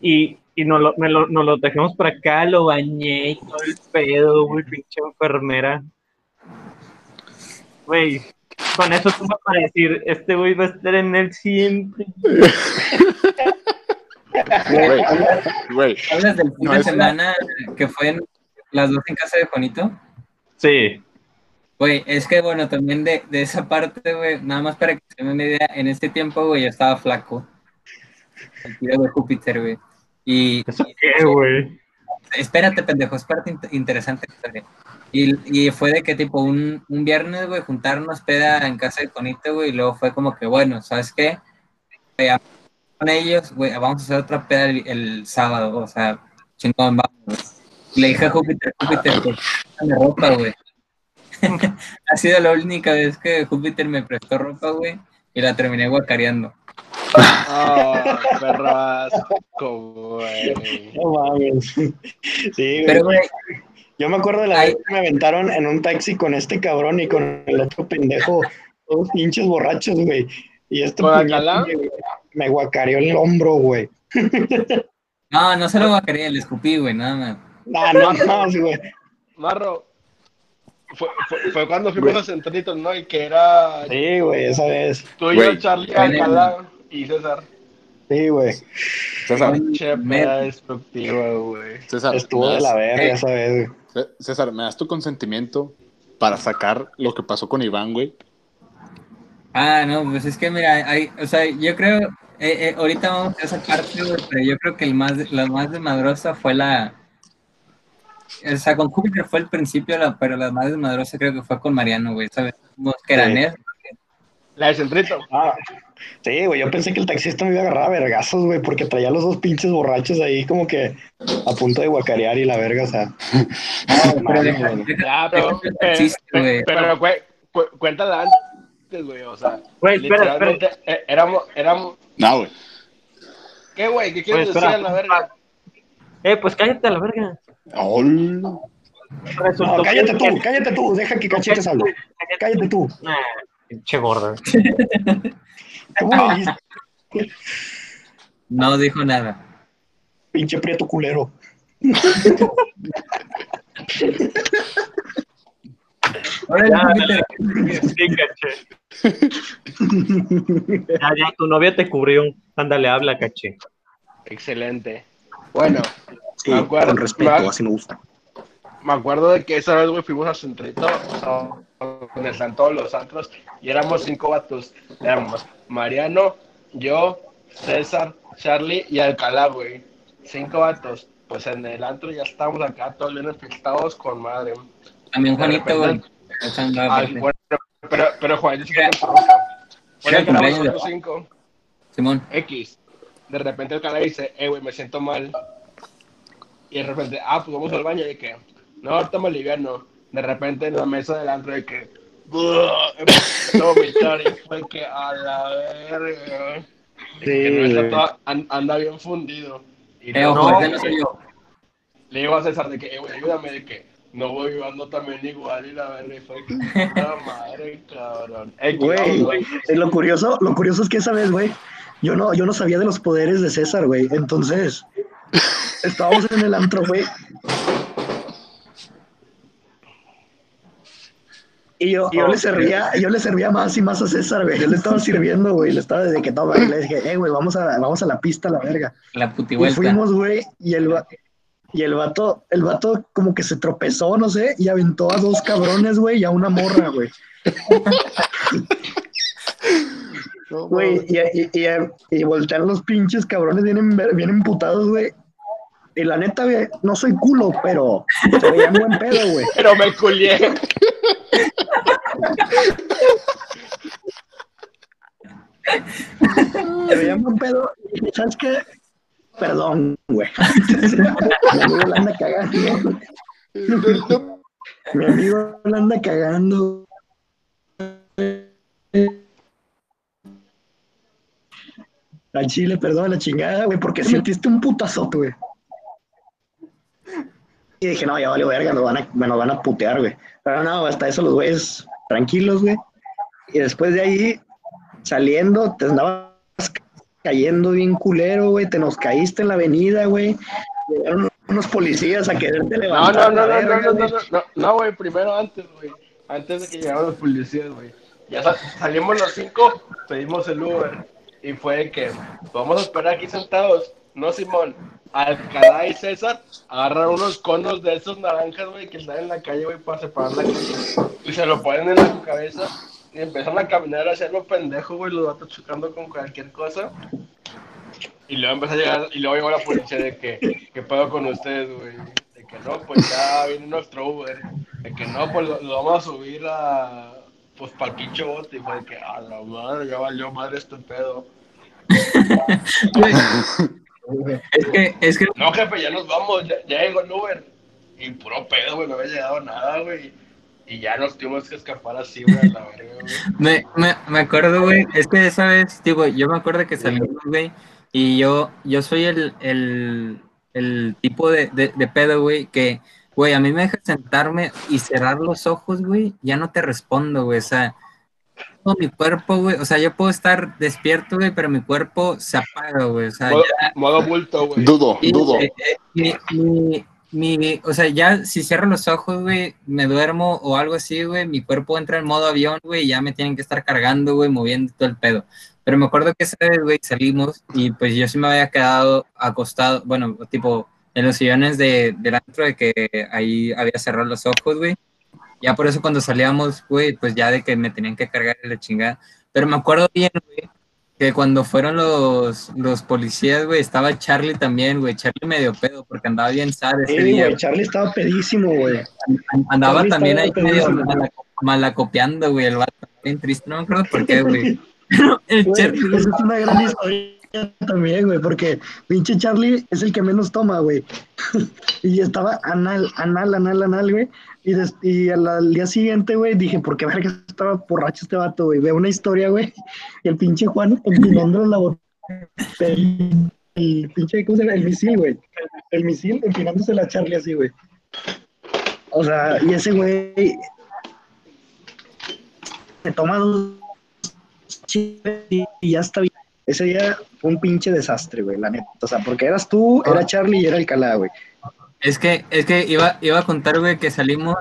Y, y nos, lo, me lo, nos lo trajimos para acá, lo bañé y todo el pedo, güey, pinche enfermera. Güey, con eso tuve para decir, este güey va a estar en él siempre. *laughs* Güey, *laughs* güey. ¿Hablas del fin No, de es- semana que fue en las dos en casa de Juanito? Sí. Güey, es que bueno, también de, de esa parte, güey, nada más para que se den una idea, en ese tiempo, güey, yo estaba flaco. El tiro de Júpiter, güey. Y, ¿Eso qué, güey? espérate, pendejo, es parte int- interesante. Y, y fue de que, tipo, un, un viernes, güey, juntarnos peda en casa de Juanito, güey, y luego fue como que, bueno, ¿sabes qué? Eh, con ellos, güey, vamos a hacer otra peda el, el sábado, o sea, chingón, vamos. Y le dije a Júpiter, Júpiter, pues, préstame ropa, güey. *laughs* ha sido la única vez que Júpiter me prestó ropa, güey, y la terminé guacareando. Ah, perro asco, güey. No mames. Sí, güey. Pero, güey, Yo me acuerdo de la Ay. vez que me aventaron en un taxi con este cabrón y con el otro pendejo, todos pinches borrachos, güey. Y este ¿Con puñete Alcalá? Me, guacareó el hombro, güey. no, no se lo guacareé, le escupí, güey, nada más. No, no, sí, güey. Marro, fue, fue, fue cuando fuimos a Centritos, ¿no? Y que era Sí, güey, esa vez. tú y yo, Güey. Charlie, Alcalá y César. Sí, güey. César, Che, Me- peda destructiva, güey. César, Estuvo ¿me de la verga esa vez, güey. César, ¿me das tu consentimiento para sacar lo que pasó con Iván, güey? Ah, no, pues es que mira, hay, o sea, yo creo, eh, eh, ahorita vamos a esa parte, güey, pero yo creo que el más, la más desmadrosa fue la, o sea, con Júpiter fue el principio, la- pero la más desmadrosa creo que fue con Mariano, güey, ¿sabes? Eran Sí. La de Centrito. Ah, sí, güey, yo pensé que el taxista me iba a agarrar a vergazos, güey, porque traía los dos pinches borrachos ahí como que a punto de guacarear y la verga, o sea. No, *laughs* pero Ya, pero, deja el pero, taxista, güey. pero, cu- cu- cuéntala antes, güey. O sea, Güey, espera, literalmente eh, éramos, éramos. No, güey. ¿Qué, güey? ¿Qué quieres Pues, decir espera. a la verga? Eh, pues cállate a la verga. Hola. No, cállate que- tú, cállate tú, deja que cachetes hable. Cállate tú. Nah, pinche gorda. *laughs* ¿Cómo me dijiste? No dijo nada. Pinche prieto culero. *laughs* Ahora Ya, Júpiter, Sí, caché. *laughs* Ya, ya, tu novia te cubrió. Ándale, habla, caché. Excelente. Bueno, Sí, Me acuerdo- con respeto, me- así me gusta. me acuerdo de que esa vez, güey, fuimos a Centrito, donde están todos los antros, y éramos cinco vatos. Éramos Mariano, yo, César, Charlie y Alcalá, güey. Cinco vatos. Pues en el antro ya estábamos acá todos bien enfiestados con madre. también Juanito, güey. Ay, bueno, pero, pero Juan, yo que cumpleaños cinco. Simón, X. De repente el cara dice, eh, güey, me siento mal. Y de repente, ah, pues vamos al baño. Y que, no, ahorita me aliviano. De repente en la mesa del antro, de que, empezó a vomitar. Y fue que, a la verga. Que no Sí, toda- an- anda bien fundido. Y eh, luego, ojo, no, ese no soy yo. le digo a César de que, eh, güey, ayúdame, de que no voy ando también igual. Y la verga, y fue que, puta madre, cabrón. X, Güey, güey. eh, lo curioso, lo curioso es que esa vez, güey, yo no, yo no sabía de los poderes de César, güey. Entonces, estábamos en el antro, güey. Y yo, yo le servía, yo le servía más y más a César, güey. Yo le estaba sirviendo, güey. Le estaba desde que toma. Y le dije, eh, güey, vamos a, vamos a la pista, la verga. La Y putivuelta. fuimos, güey, y el, va- y el vato, el vato como que se tropezó, no sé, y aventó a dos cabrones, güey, y a una morra, güey. No, Güey, y, y, y, y voltean los pinches cabrones, vienen, vienen emputados, güey. Y la neta, güey, no soy culo, pero se veían buen pedo, güey. Pero me culié. Se veían buen pedo. ¿sabes qué? Perdón, güey. *laughs* Mi amigo la anda cagando. Mi amigo la anda cagando. Al chile, perdón, la chingada, güey, porque sentiste un putazote, güey. Y dije, no, ya vale verga, me, van a, me nos van a putear, güey. Pero no, hasta eso los güeyes tranquilos, güey. Y después de ahí, saliendo, te andabas cayendo bien culero, güey. Te nos caíste en la avenida, güey. Llegaron unos policías a quererte levantar. no, no, no, no, verga, no, no, no, no, güey, primero antes, güey. Antes de que llegaran los policías, güey. Ya sa- salimos los cinco, pedimos el Uber. Y fue de que vamos a esperar aquí sentados. No, Simón. Alcalá y César agarran unos conos de esos naranjas, güey, que están en la calle, güey, para separar la calle. Y se lo ponen en la cabeza. Y empiezan a caminar hacia lo pendejo, güey, los vatos chocando con cualquier cosa. Y luego empezó a llegar, y luego llegó la policía de que, ¿qué pedo con ustedes, güey? De que no, pues ya viene nuestro Uber. De que no, pues lo, lo vamos a subir a, pues para el pinche bote. Y fue de que, a la madre, ya valió madre este pedo. *laughs* Es que, es que No, jefe, ya nos vamos, ya, ya llegó el Uber. Y puro pedo, güey, no había llegado nada, güey. Y ya nos tuvimos que escapar así, güey, la verga, güey. me, me, me acuerdo, güey, es que esa vez, digo, yo me acuerdo que salimos, güey, y yo, yo soy el, el, el tipo de, de, de pedo, güey, que, güey, a mí me deja sentarme y cerrar los ojos, güey, ya no te respondo, güey, o sea, todo mi cuerpo, güey, o sea, yo puedo estar despierto, güey, pero mi cuerpo se apaga, güey, o sea, Modo, ya, modo bulto, güey. dudo, Sí, dudo. eh, eh, mi, mi- mi- o sea, ya si cierro los ojos, güey, me duermo o algo así, güey, mi cuerpo entra en modo avión, güey, y ya me tienen que estar cargando, güey, moviendo todo el pedo. Pero me acuerdo que esa vez, güey, salimos y pues yo sí me había quedado acostado, bueno, tipo en los sillones de, del antro de que ahí había cerrado los ojos, güey. Ya por eso cuando salíamos, güey, pues ya de que me tenían que cargar la chingada. Pero me acuerdo bien, güey, que cuando fueron los, los policías, güey, estaba Charlie también, güey. Charlie medio pedo porque andaba bien sad ese Sí, día. Charlie estaba pedísimo, güey. Andaba Charlie también ahí medio pedísimo. mala- malacopeando, güey, el vato. Bien triste, no me acuerdo por qué, güey. *laughs* El Charlie, esa es una gran historia también, güey, porque pinche Charlie es el que menos toma, güey. *laughs* y estaba anal, anal, anal, anal, güey. Y, y al, día siguiente, güey, dije, ¿por qué verga estaba borracho este vato, güey? Veo una historia, güey, y el pinche Juan la botella. El, pinche, ¿cómo se llama? El misil, güey. El misil empinándose la Charlie así, güey. O sea, y ese güey se toma dos y ya está bien. Ese día fue un pinche desastre, güey, la neta. O sea, porque eras tú, era Charlie y era Alcalá, güey. es que, es que iba, iba a contar, güey, que salimos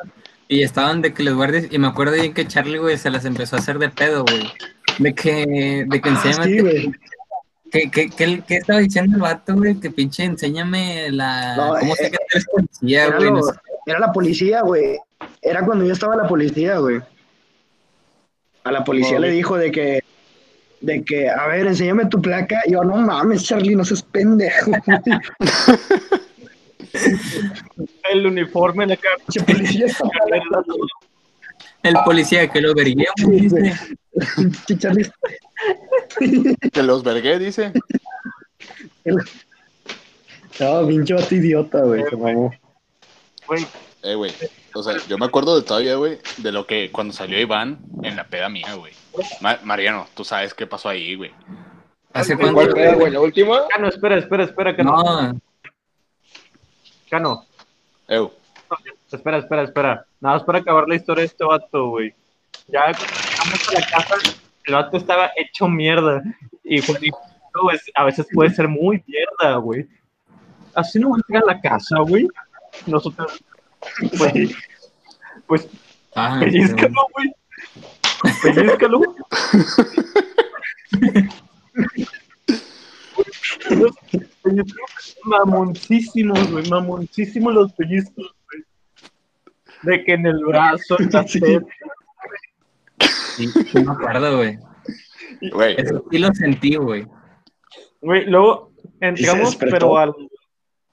y estaban de que los guardias, y me acuerdo bien que Charlie, güey, se las empezó a hacer de pedo, güey. De que, de que Ah, enséñame, sí, güey. ¿qué, qué, qué, qué estaba diciendo el vato, güey? Que pinche enséñame la, No, cómo eh, sé que eres policía, Era, güey. no lo- sé. era la policía, güey. Era cuando yo estaba la policía, güey. A la policía le dijo de que, de que, a ver, enséñame tu placa. Y yo, no mames, Charlie, no seas pendejo. *laughs* El uniforme, la cara. Policía El policía que lo vergué, Sí, güey. güey. Charlie. Que los vergué, dice. No, pinche vato idiota, güey. se mamó. Güey, Eh, güey. O sea, yo me acuerdo de todavía, güey, de lo que cuando salió Iván en la peda mía, güey. Ma- Mariano, tú sabes qué pasó ahí, güey. ¿Hace ¿Cuál cuánto? era, güey? ¿La última? Cano, espera, espera, espera, Cano. No, Cano, Ew. espera, espera, espera. Nada más para acabar la historia de este vato, güey. Ya cuando llegamos a la casa, el vato estaba hecho mierda. Y Juan dijo, "No, pues, a veces puede ser muy mierda, güey. Así no va a la casa, güey. Nosotros, pues, pues Ah, Pellizcalo, güey. Pellizcalo. Los pellizcos mamoncísimos, güey. Mamoncísimos los pellizcos, güey. De que en el brazo, en la Sí. teta. sí, me acuerdo, güey. Güey, Eso sí lo sentí, güey. Güey, luego entramos, pero al,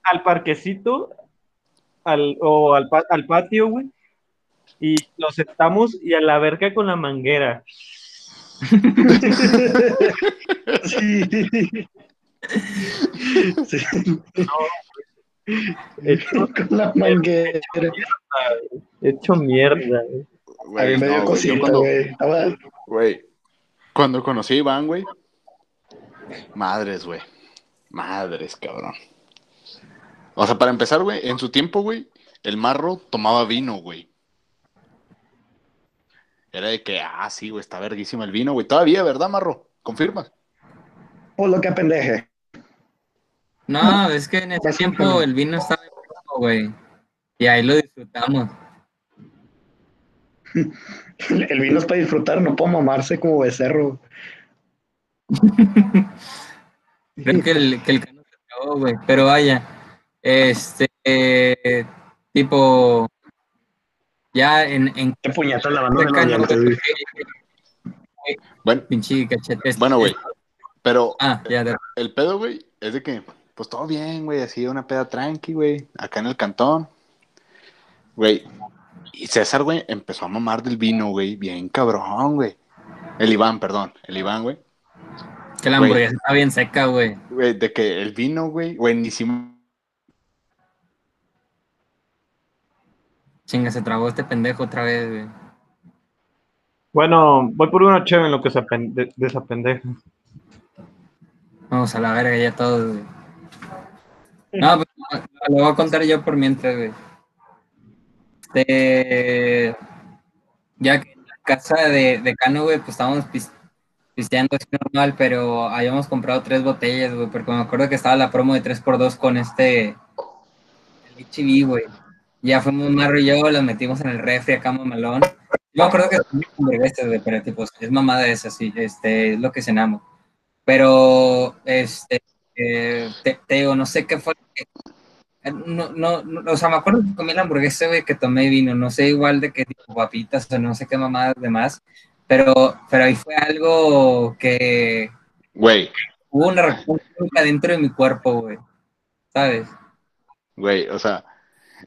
al parquecito al, o al, al patio, güey. Y lo sentamos y a la verga con la manguera. Sí. Sí, Hecho, con la manguera. hecho mierda, güey. A güey, mí me dio no, güey, cosita, cuando, güey. Estaba- güey, cuando conocí a Iván, güey, madres, güey, madres, cabrón. O sea, para empezar, güey, en su tiempo, güey, el marro tomaba vino, güey. Era de que, ah, sí, güey, está verguísima el vino, güey. Todavía, ¿verdad, marro? ¿Confirmas? Por lo que apendeje. No, es que en ese tiempo el vino estaba güey. Y ahí lo disfrutamos. *laughs* El vino es para disfrutar, no para mamarse como becerro. *laughs* Creo que el, que el cano se acabó, güey. Pero vaya, este, eh, tipo, ya en, en Qué de cano, dientes, güey, güey. Bueno, pinche cachete. bueno, güey, pero Ah, ya, de- el pedo, güey, es de que, pues todo bien, güey, así una peda tranqui, güey, acá en el cantón. Güey, y César, güey, empezó a mamar del vino, güey, bien cabrón, güey. El Iván, perdón, el Iván, güey. que la hamburguesa está bien seca, güey. Güey, de que el vino, güey, buenísimo. Chinga, se trabó este pendejo otra vez, güey. Bueno, voy por una chévere en lo que se apende- desapendeja. Vamos a la verga ya todos, güey. No, pues, no, lo voy a contar yo por mientras, güey. Este, ya que en la casa de, de Cano, güey, pues estábamos pis- pisteando así normal, pero habíamos comprado tres botellas, güey, porque me acuerdo que estaba la promo de 3x2 con este, el HB, güey. Ya fuimos Marro y yo, las metimos en el refri acá, mamalón. Yo me acuerdo que hamburguesas, güey, pero tipo, es mamada esa, sí, este, es lo que cenamos. Pero, este, eh, te, te digo, no sé qué fue. que- No, no, no, o sea, me acuerdo que comí la hamburguesa, güey, que tomé vino, no sé igual de qué tipo papitas o no sé qué mamadas demás, pero, pero ahí fue algo que Güey, hubo una república dentro de mi cuerpo, güey, ¿sabes? güey, o sea,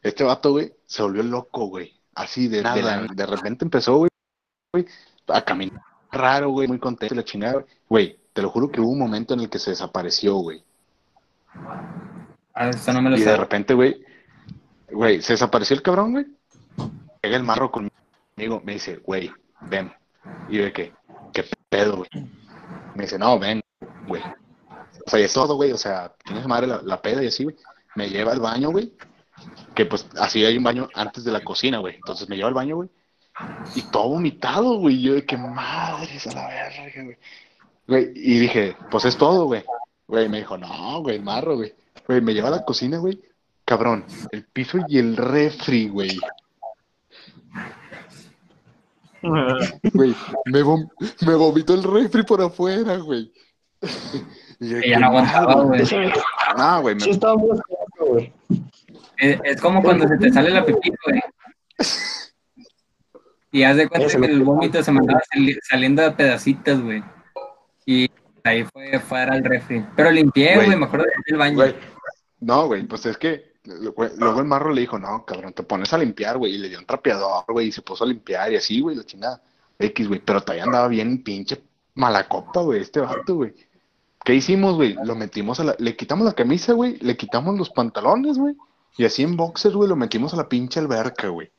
este vato, güey, se volvió loco, güey. Así de nada. De repente empezó, güey, a caminar raro, güey, muy contento la chingada. güey. Te lo juro que hubo un momento en el que se desapareció, güey. Ah, Eso no me lo Y de repente, güey, güey, se desapareció el cabrón, güey. Llega el marro conmigo, me dice, güey, ven. Y yo de que, ¿qué pedo, güey? Me dice, no, ven, güey. O sea, y es todo, güey, o sea, tienes madre la, la peda y así, güey. Me lleva al baño, güey. Que pues así hay un baño antes de la cocina, güey. Entonces me lleva al baño, güey. Y todo vomitado, güey. Yo de que madres a la verga, güey. Güey, y dije, pues es todo, güey. Güey, me dijo, no, güey, marro, güey. Güey, me lleva a la cocina, güey. Cabrón, el piso y el refri, güey. Güey, me, vom- me vomitó el refri por afuera, güey. Y yo, ya no ¿qué aguantaba, güey. Sí, Ah, güey, me- sí estaba muy güey. Es, es como cuando se te sale la pipí, güey. Y haz de cuenta que el vómito se me andaba sali- saliendo de pedacitos, güey. Y ahí fue fuera al refri. Pero limpié, Güey. güey, me acuerdo del baño. Güey, no, güey, pues es que güey, luego el marro le dijo, no, cabrón, te pones a limpiar, güey, y le dio un trapeador, güey, y se puso a limpiar y así, güey, la chingada. X, güey, pero todavía andaba bien pinche mala copa, güey, este vato, güey. ¿Qué hicimos, güey? Lo metimos a la, le quitamos la camisa, güey, le quitamos los pantalones, güey, y así en boxers, güey, lo metimos a la pinche alberca, güey.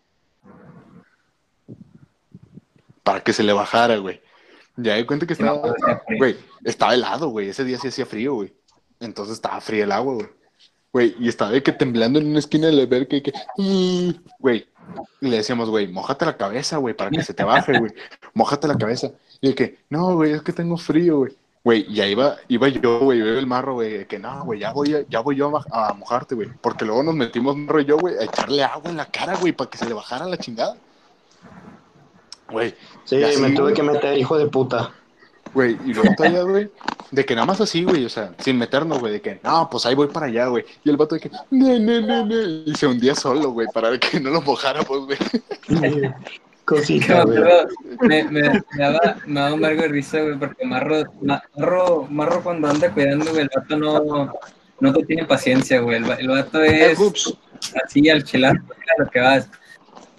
Para que se le bajara, güey. Ya di cuenta que estaba, Güey, estaba helado, güey. Ese día sí hacía frío, güey. Entonces estaba frío el agua, güey. Güey, y estaba de que temblando en una esquina del alberca y que... "Mm", Güey, y le decíamos, güey, mojate la cabeza, güey, para que se te baje, güey. Mojate la cabeza. Y de que, no, güey, es que tengo frío, güey. Güey, y ahí iba, iba yo, güey, iba el marro, güey, de que no, güey, ya voy, ya voy yo a, mojarte, güey. Porque luego nos metimos, marro y yo, güey, a echarle agua en la cara, güey, para que se le bajara la chingada. Güey, Sí, así, me tuve que meter, hijo de puta. güey, y luego todavía, güey, de que nada más así, güey, o sea, sin meternos, güey, de que, no, pues ahí voy para allá, güey. Y el vato de que, ne, ne, ne, ne, y se hundía solo, güey, para que no lo mojáramos, güey. *laughs* Cosita. Me, me, me, daba, me daba un vergo de risa, güey, porque Marro, Marro, Marro cuando anda cuidando, güey, el vato no, no te tiene paciencia, güey. El, el vato es así al chilar, a lo que vas.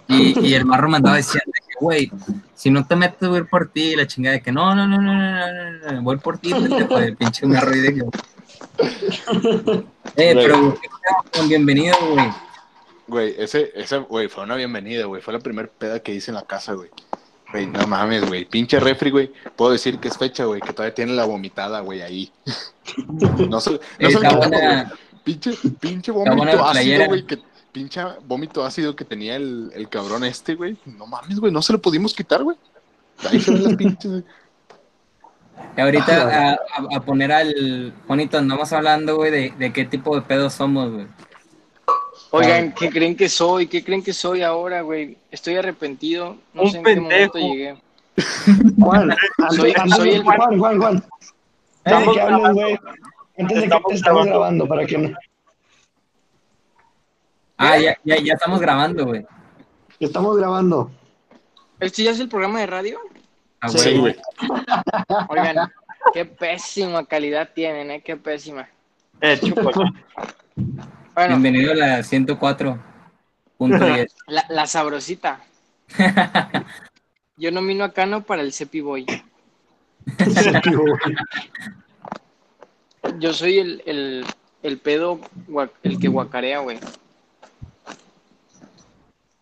Y, y el Marro me andaba diciendo que, güey, si no te metes, voy por ti. Y la chingada de que, no, no, no, no, no, no, no voy por ti, vete, el pinche Marro. Y de que, eh, pero, con bienvenido, güey Güey, ese, ese, güey, fue una bienvenida, güey. Fue la primera peda que hice en la casa, güey. Güey, no mames, güey. Pinche refri, güey. Puedo decir que es fecha, güey, que todavía tiene la vomitada, güey, ahí. *laughs* No sé, no sé buena. pedo, güey. Pinche, pinche vómito ácido, güey, que pinche vómito ácido que tenía el, el cabrón este, güey. No mames, güey, no se lo pudimos quitar, güey. Ahí se ven las pinches. Y ahorita a, a- a poner al Juanito, andamos hablando, güey, de, de qué tipo de pedos somos, güey. Oigan, ¿qué creen que soy? ¿Qué creen que soy ahora, güey? Estoy arrepentido. No Un sé en qué pendejo. momento llegué. Juan, *laughs* Soy- soy el- Juan, Juan, Juan. Antes de que hables, güey. Antes de que Estamos te estamos grabando. grabando, para que no. Ah, ya, ya, ya estamos grabando, güey. Estamos grabando. ¿Este ya es el programa de radio? Ah, Sí, Sí, güey. *laughs* Oigan, qué pésima calidad tienen, ¿eh? Qué pésima. Eh, chupa. *laughs* Bueno, Bienvenido a la 104.10. *laughs* la, la sabrosita. *laughs* Yo nomino a Cano para el Cepi Boy. Yo soy el, el, el pedo, el que guacarea, güey.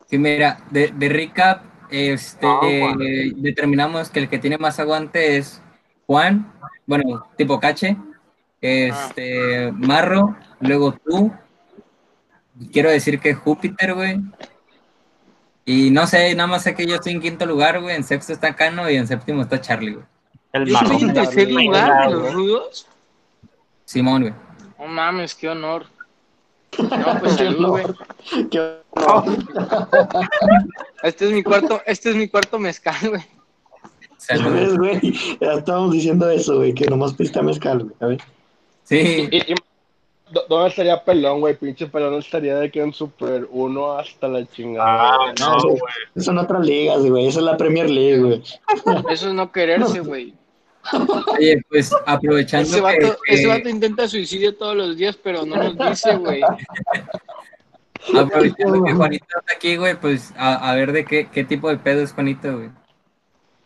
Sí, mira, de, de recap, este, Ah, eh, determinamos que el que tiene más aguante es Juan, bueno, tipo cache, este, Marro, luego tú, quiero decir que Júpiter, güey, y no sé, nada más sé que yo estoy en quinto lugar, güey, en sexto está Cano y en séptimo está Charlie, güey. El Yo estoy en tercer lugar de los rudos. Simón, güey. No mames, qué honor. No, pues salud, güey. Qué- Este es mi cuarto, este es mi cuarto mezcal, güey. ¿Ya Salud. ves, güey? Ya estábamos diciendo eso, güey, que nomás pista mezcal, güey. A ver. Sí, y- y- ¿dó- ¿Dónde estaría Pelón, güey? Pinche Pelón estaría de que en Super 1 hasta la chingada. Ah, güey. no, güey. Son otras ligas, güey. Esa es la Premier League, güey. *laughs* Eso es no quererse, güey. oye, pues aprovechando Ese que- vato, que- ese vato intenta suicidio todos los días, pero no nos dice, güey. *laughs* aprovechando que Juanito está aquí, güey, pues a, a ver de qué, qué tipo de pedo es Juanito, güey.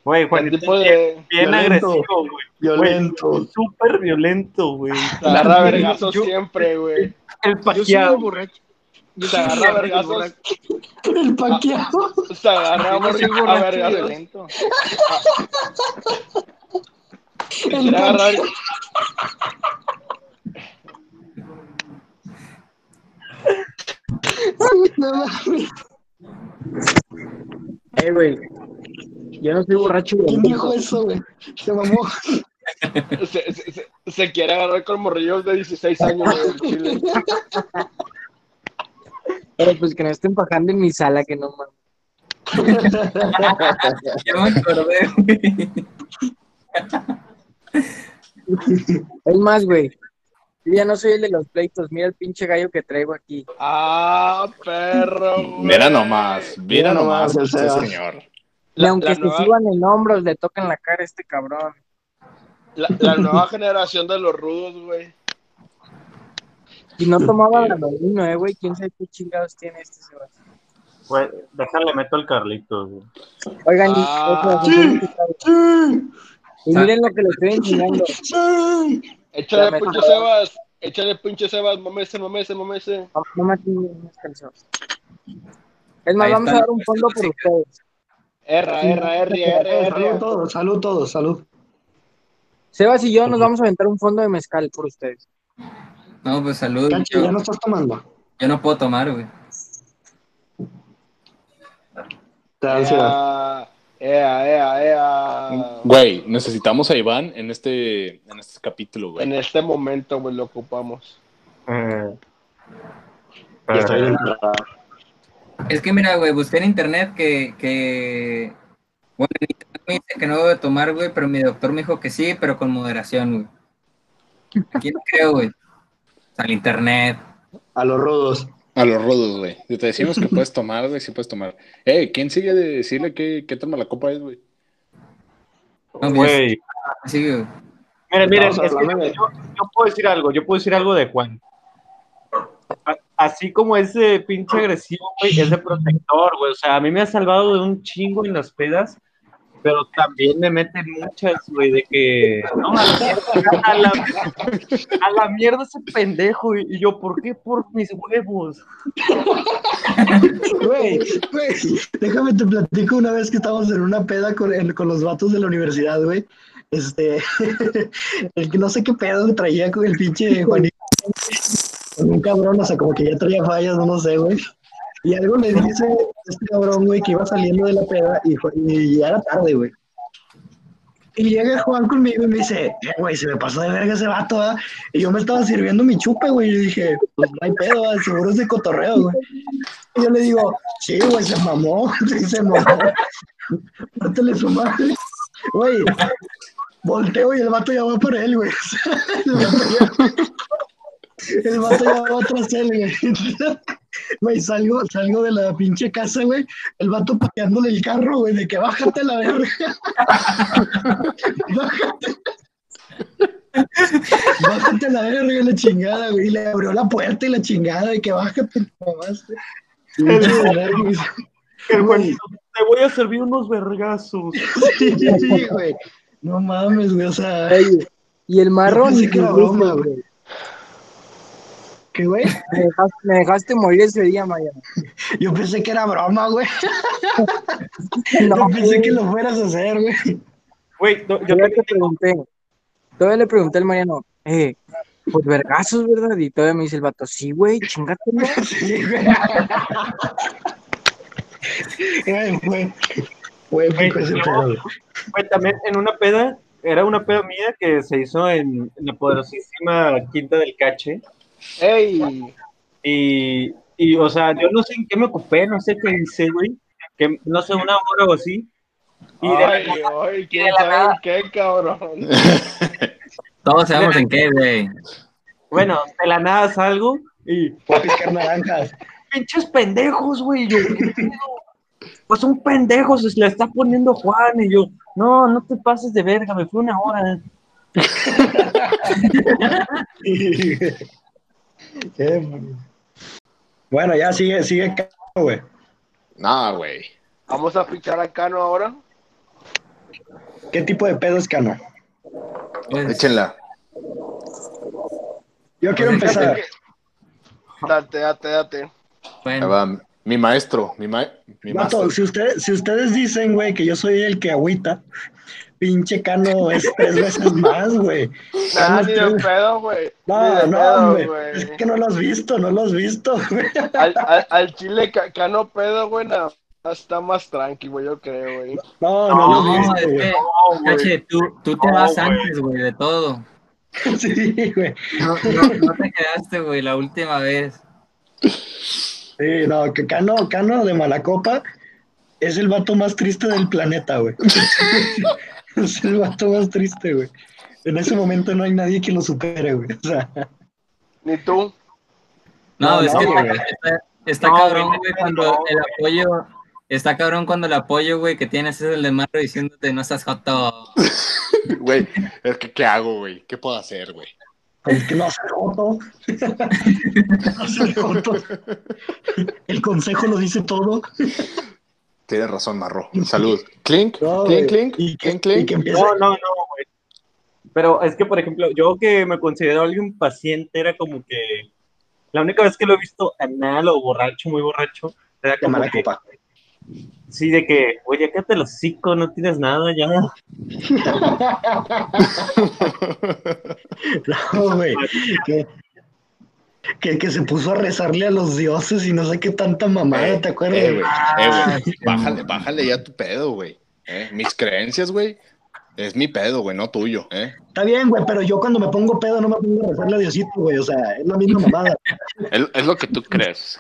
Güey, Juanito tipo de bien, agresivo, güey. Violento. Wey, súper violento, güey. Agarra vergazos siempre, güey. El paqueado. Yo borracho. Se agarra vergazos. El paqueado. Se agarra a vergazos violento. El agarrar... No mames. Eh, güey, yo no soy borracho ¿Quién dijo eso, güey? Se mamó. *laughs* Se, se- se- se quiere agarrar con morrillos de 16 años, güey, Chile. Pero pues que no estén bajando en mi sala, que no mames. *laughs* Ya me acordé, güey. Es más, güey. Yo ya no soy el de los pleitos. Mira el pinche gallo que traigo aquí. Ah, perro, güey. Mira nomás, mira Mira nomás, nomás, ese Sebas. Y La- aunque la se nueva- suban en hombros, le tocan la cara a este cabrón. La, la nueva generación de los rudos, güey. Y no tomaba granolino, eh, güey. ¿Quién sabe qué chingados tiene este Sebastián? Güey, déjale meto al Carlitos, güey. Oigan, y- Ah. y, Sí, y miren lo que le estoy *laughs* enseñando. sí. Échale me- pinche Sebas. Échale pinche Sebas. Mamese, mamese, mamese. No, no maten unas canciones. Es más, Ahí vamos a dar un fondo por ustedes. R, R, R, R, Salud todos, salud todos, salud. Sebas y yo nos vamos a aventar un fondo de mezcal por ustedes. No, pues salud. Cacho, ya no estás tomando. yo no puedo tomar, güey. Te da ansiedad. Ea, ea, ea, ea. Güey, necesitamos a Iván en este, en este capítulo, En güey. este momento, güey, lo ocupamos. Eh, Ya estoy eh, bien. Es que mira, güey, busqué en internet que, que Bueno, en internet me dice que no debo de tomar, güey, pero mi doctor me dijo que sí, pero con moderación, güey. Aquí no creo, güey. Al internet. A los rudos. A los rudos, güey. Te decimos que puedes tomar, güey, sí puedes tomar. Eh, ¿quién sigue de decirle qué, qué toma la copa es, güey? No, Güey. sí, güey. Miren, miren, yo, yo puedo decir algo, yo puedo decir algo de Juan. Así como ese pinche agresivo, güey, ese protector, güey. O sea, a mí me ha salvado de un chingo en las pedas, pero también me meten muchas, güey, de que. No, a la mierda, a la, a la mierda ese pendejo. Y y yo, ¿por qué? Por mis huevos. Güey, güey, déjame te platico una vez que estábamos en una peda con, en- con los vatos de la universidad, güey. Este, *laughs* el que no sé qué pedo traía con el pinche Juanito, con un cabrón, o sea, como que ya traía fallas, no, no sé, güey. Y algo le dice este cabrón, güey, que iba saliendo de la peda y, fue- y ya era tarde, güey. Y llega Juan conmigo y me dice, "Eh, güey, se me pasó de verga ese vato, ¿ah?". Y yo me estaba sirviendo mi chupe, güey, y yo dije, pues no hay pedo, ¿ah? seguro es de cotorreo, güey. Y yo le digo, sí, güey, se mamó, *laughs* sí, se mamó. Pártele su madre. Güey, volteo y el vato ya va por él, güey. *laughs* El vato ya, va tras él, güey. *laughs* Güey, salgo, salgo de la pinche casa, güey. El vato pateándole el carro, güey, de que bájate a la verga. *laughs* Bájate. Bájate a la verga, la chingada, güey. Y le abrió la puerta y la chingada, de que bájate, güey. El Güey. Te voy a servir unos vergazos. Sí, sí, güey. No mames, güey, o sea, y el marrón. pensé que era ni broma, güey. ¿Qué, güey? *laughs* Me dejaste, me dejaste morir ese día, Maya. *laughs* Yo pensé que era broma, güey. *laughs* No, Yo pensé que lo fueras a hacer, güey. Güey, no, yo Todavía te le pregunté, todavía le pregunté al Mariano, eh, pues vergazos, ¿verdad? Y todavía me dice el vato, sí, güey, chingatelo. Sí, güey. Güey, fue, fue épico ese pedo, güey. Güey, también en una peda, era una peda mía que se hizo en, en la poderosísima Quinta del Cache. ¡Ey! Y, y, o sea, yo no sé en qué me ocupé, no sé qué hice, güey. Que, no sé, una hora o así. Y de la Ay, ay, ¿quién la sabe en qué, cabrón? *laughs* Todos sabemos en qué, güey. bueno, de la nada salgo y a picar naranjas. pinches pendejos, güey. Yo. Pues un pendejo se le está poniendo Juan. Y yo, no, no te pases de verga, me fue una hora. *laughs* *laughs* Qué. Bueno, ya sigue, sigue, Cano, güey. Nada, güey. Vamos a fichar a Cano ahora. ¿Qué tipo de pedo es Cano? Pues, Échenla. Yo quiero empezar. Date, date, date. Ahí bueno, va, mi maestro, mi, ma mi maestro. si, ustedes, si ustedes dicen, güey, que yo soy el que agüita, pinche Cano es tres veces más, güey. Ni es de tres- pedo, güey. No, no, güey. Es que no lo has visto, no lo has visto, güey. Al, al, al chile ca- Cano pedo, güey, nada más está más tranquilo, yo creo, güey. No, no, lo no, has es visto, güey. que, No, güey. Cache, tú, tú te No, vas güey. antes, güey, de todo. *laughs* Sí, güey. No, no, no te quedaste, güey, la última vez. Sí, no, que Cano, Cano de Malacopa es el vato más triste del planeta, güey. *laughs* *laughs* es el vato más triste, güey. En ese momento no hay nadie que lo supere, güey. O sea, Ni tú. No, No, es no, que güey. está, está No, cabrón, güey, cuando no, el apoyo, está cabrón cuando el apoyo, güey, que tienes es el de Marro diciéndote no estás joto. *laughs* Güey, es que, ¿qué hago, güey? ¿Qué puedo hacer, güey? es que no hace joto. *laughs* no hace joto. El consejo lo dice todo. Tienes razón, Marro. *laughs* Salud. Clink, No, clink, clink, Y que, clink. No, no, no, güey. Pero es que, por ejemplo, yo que me considero alguien paciente, era como que la única vez que lo he visto anal o borracho, muy borracho, era de como que, Malacopa. sí, de que, oye, quédate el hocico, no tienes nada ya. *laughs* *laughs* No, güey. Que, que, se puso a rezarle a los dioses y no sé qué tanta mamada, Eh, ¿te acuerdas? Eh, güey, eh, güey. sí, Bájale, bájale ya tu pedo, güey. Eh, Mis creencias, güey, es mi pedo, güey, no tuyo, ¿eh? Está bien, güey, pero yo cuando me pongo pedo no me pongo a rezarle a Diosito, güey. O sea, es la misma mamada. Es, es lo que tú crees.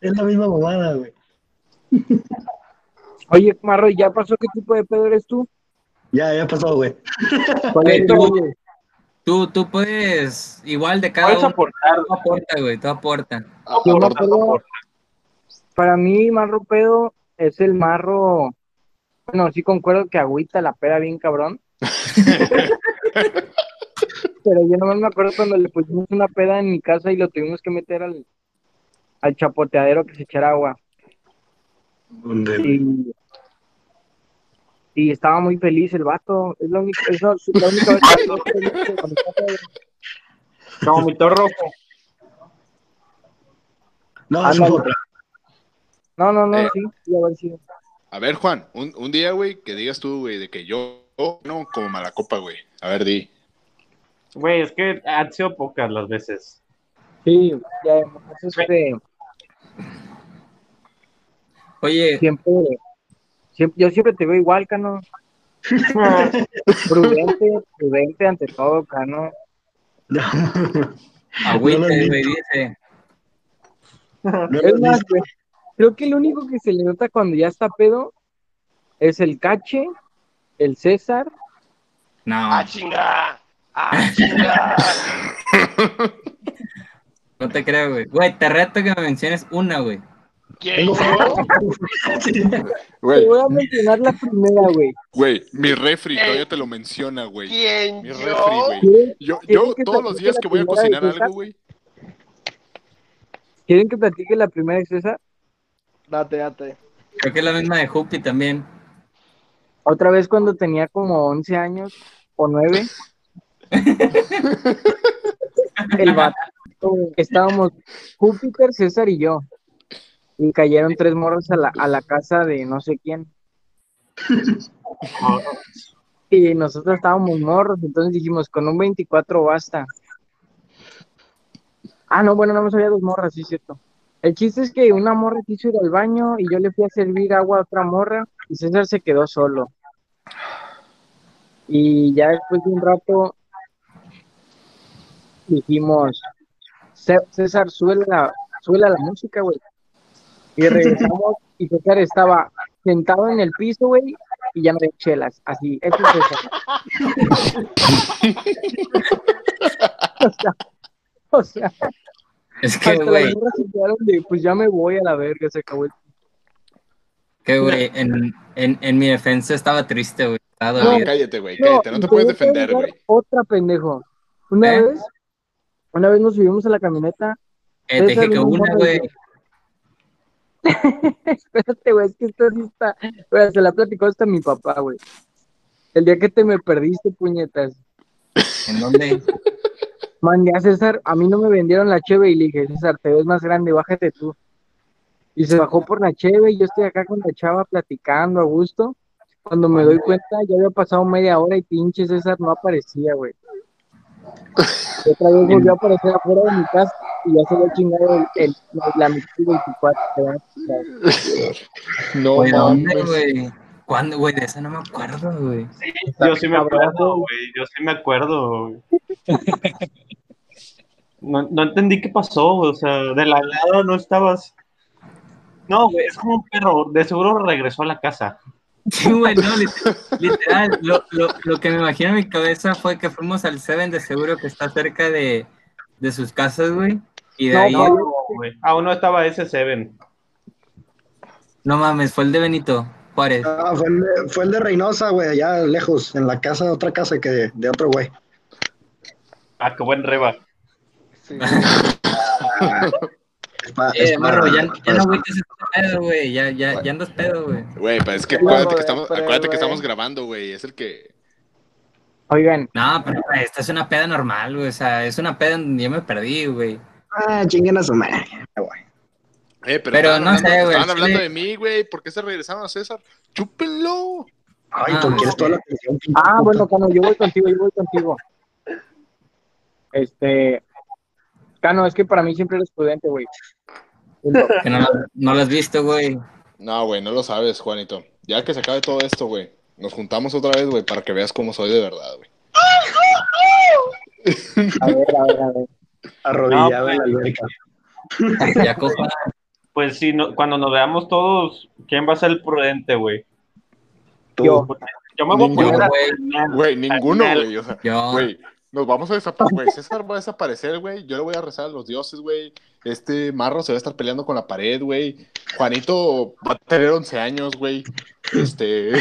es la misma mamada, güey. Oye, Marro, ¿ya pasó qué tipo de pedo eres tú? Ya, ya pasó, güey. ¿Cuál es tú, tu- tú, tú puedes, igual de cada Puedes uno, aportar. tú aporta, güey, tú aporta. Para mí, Marro Pedo es el marro. Bueno, sí concuerdo que agüita la peda bien cabrón. *laughs* Pero yo no me acuerdo cuando le pusimos una peda en mi casa y lo tuvimos que meter al, al chapoteadero que se echara agua. Y, y estaba muy feliz el vato. Es la única, eso, es la única vez que yo estoy feliz cuando está pedo. Como mi toro rojo. No. No, no, no, Eh. sí, sí, a ver si. A ver, Juan, un, un día, güey, que digas tú, güey, de que yo, no, como mala copa, güey. A ver, di. Güey, es que han sido pocas las veces. Sí, y además, este, Oye, siempre, siempre, yo siempre te veo igual, Cano. *laughs* Prudente, prudente ante todo, Cano. agüita, No lo güey, visto. dice. No lo Es más, güey, creo que el único que se le nota cuando ya está pedo es el Cache, el César. No, ¡Ah, chinga! ¡Ah, chinga! *laughs* no te creo, güey. Güey, te reto que me menciones una, güey. ¿Quién yo? *laughs* Te voy a mencionar la primera, güey. güey, mi refri todavía te lo menciona, güey. ¿Quién Mi refri, güey. ¿Quieren, Yo, ¿Quieren yo que todos los platique días la que voy a cocinar algo, güey. quieren que platique la primera de César? Date, date. Creo que es la misma de Jupi también. Otra vez cuando tenía como 11 años o 9. *laughs* el vato, estábamos Júpiter, César y yo. Y cayeron tres morros a la, a la casa de no sé quién. Y nosotros estábamos morros, entonces dijimos, con un 24 basta. Ah, no, bueno, no me había dos morras, sí es cierto. El chiste es que una morra quiso ir al baño y yo le fui a servir agua a otra morra y César se quedó solo. Y ya después de un rato dijimos, "Cé- César, sube la, a la música, güey. Y regresamos y César estaba sentado en el piso, güey, y ya no había chelas. Así, eso es César. *laughs* o sea, o sea, Es que, güey, pues ya me voy a la verga, se acabó el que, güey, en, en, en mi defensa estaba triste, güey. No, cállate, güey, cállate, no te puedes defender, güey. Otra pendejo. Una ¿Eh? vez, una vez nos subimos a la camioneta. Eh, te dije que un una, güey. Espérate, güey, es que esto sí está. Güey, se la platicó hasta mi papá, güey. El día que te me perdiste, puñetas. ¿En dónde? Mandé a César, a mí no me vendieron la cheve y le dije, César, te ves más grande, bájate tú. Y se bajó por la cheve y yo estoy acá con la chava platicando a gusto. Cuando me doy cuenta, ya había pasado media hora y pinche César no aparecía, güey. Y otra vez volvió a aparecer afuera de mi casa y ya se había chingado el, el, la mitad del 24. ¿verdad? No, Güey, ¿dónde, mames. güey? ¿Cuándo, güey? De esa no me acuerdo, güey. Yo sí me acuerdo, güey. Yo sí me acuerdo. güey. No, no entendí qué pasó, güey. O sea, de la nada no estabas. No, güey, es como un perro. De seguro regresó a la casa. Sí, güey, no, literal. literal, lo, lo, lo que me imagino en mi cabeza fue que fuimos al Seven de seguro que está cerca de, de sus casas, güey. Y de No, ahí, no. no, No, güey. Aún no estaba ese Seven. mames, fue el de Benito Juárez. Ah, fue, el de, fue el de Reynosa, güey, allá lejos, en la casa de otra casa que de, de otro güey. Ah, qué buen reba. Sí. *laughs* Es pa- Eh, es Marro, para- ya, ya para- no ese pedo, güey. Ya, ya, ya andas pedo, güey. Güey, pero es que acuérdate que estamos, acuérdate que estamos grabando, güey. Es el que. Oigan, No, pero esta es una peda normal, güey. O sea, es una peda donde yo me perdí, güey. Ah, chinguen a su madre. Eh, pero, Pero no hablando, sé, güey, estaban hablando de mí, güey. ¿Por qué se regresaron a César? ¡Chúpenlo! Ay, Ah, tú quieres sí. toda la atención. ah, bueno, Cano, yo voy contigo, yo voy contigo. *laughs* Este, Cano, es que para mí siempre eres prudente, güey. *laughs* Que no, no lo has visto, güey. No, güey, no lo sabes, Juanito. Ya que se acabe todo esto, güey. Nos juntamos otra vez, güey, para que veas cómo soy de verdad, güey. *laughs* A ver, a ver, a ver. Arrodillado No, en la alberca. *laughs* Ya coja. pues sí, no, cuando nos veamos todos, ¿quién va a ser el prudente, güey? Yo. Yo me voy a Ninguno, poner güey. ninguno, güey. O sea, Yo. Nos vamos a desaparecer, güey. César va a desaparecer, güey. Yo le voy a rezar a los dioses, güey. Este Marro se va a estar peleando con la pared, güey. Juanito va a tener 11 años, güey. Este. *laughs*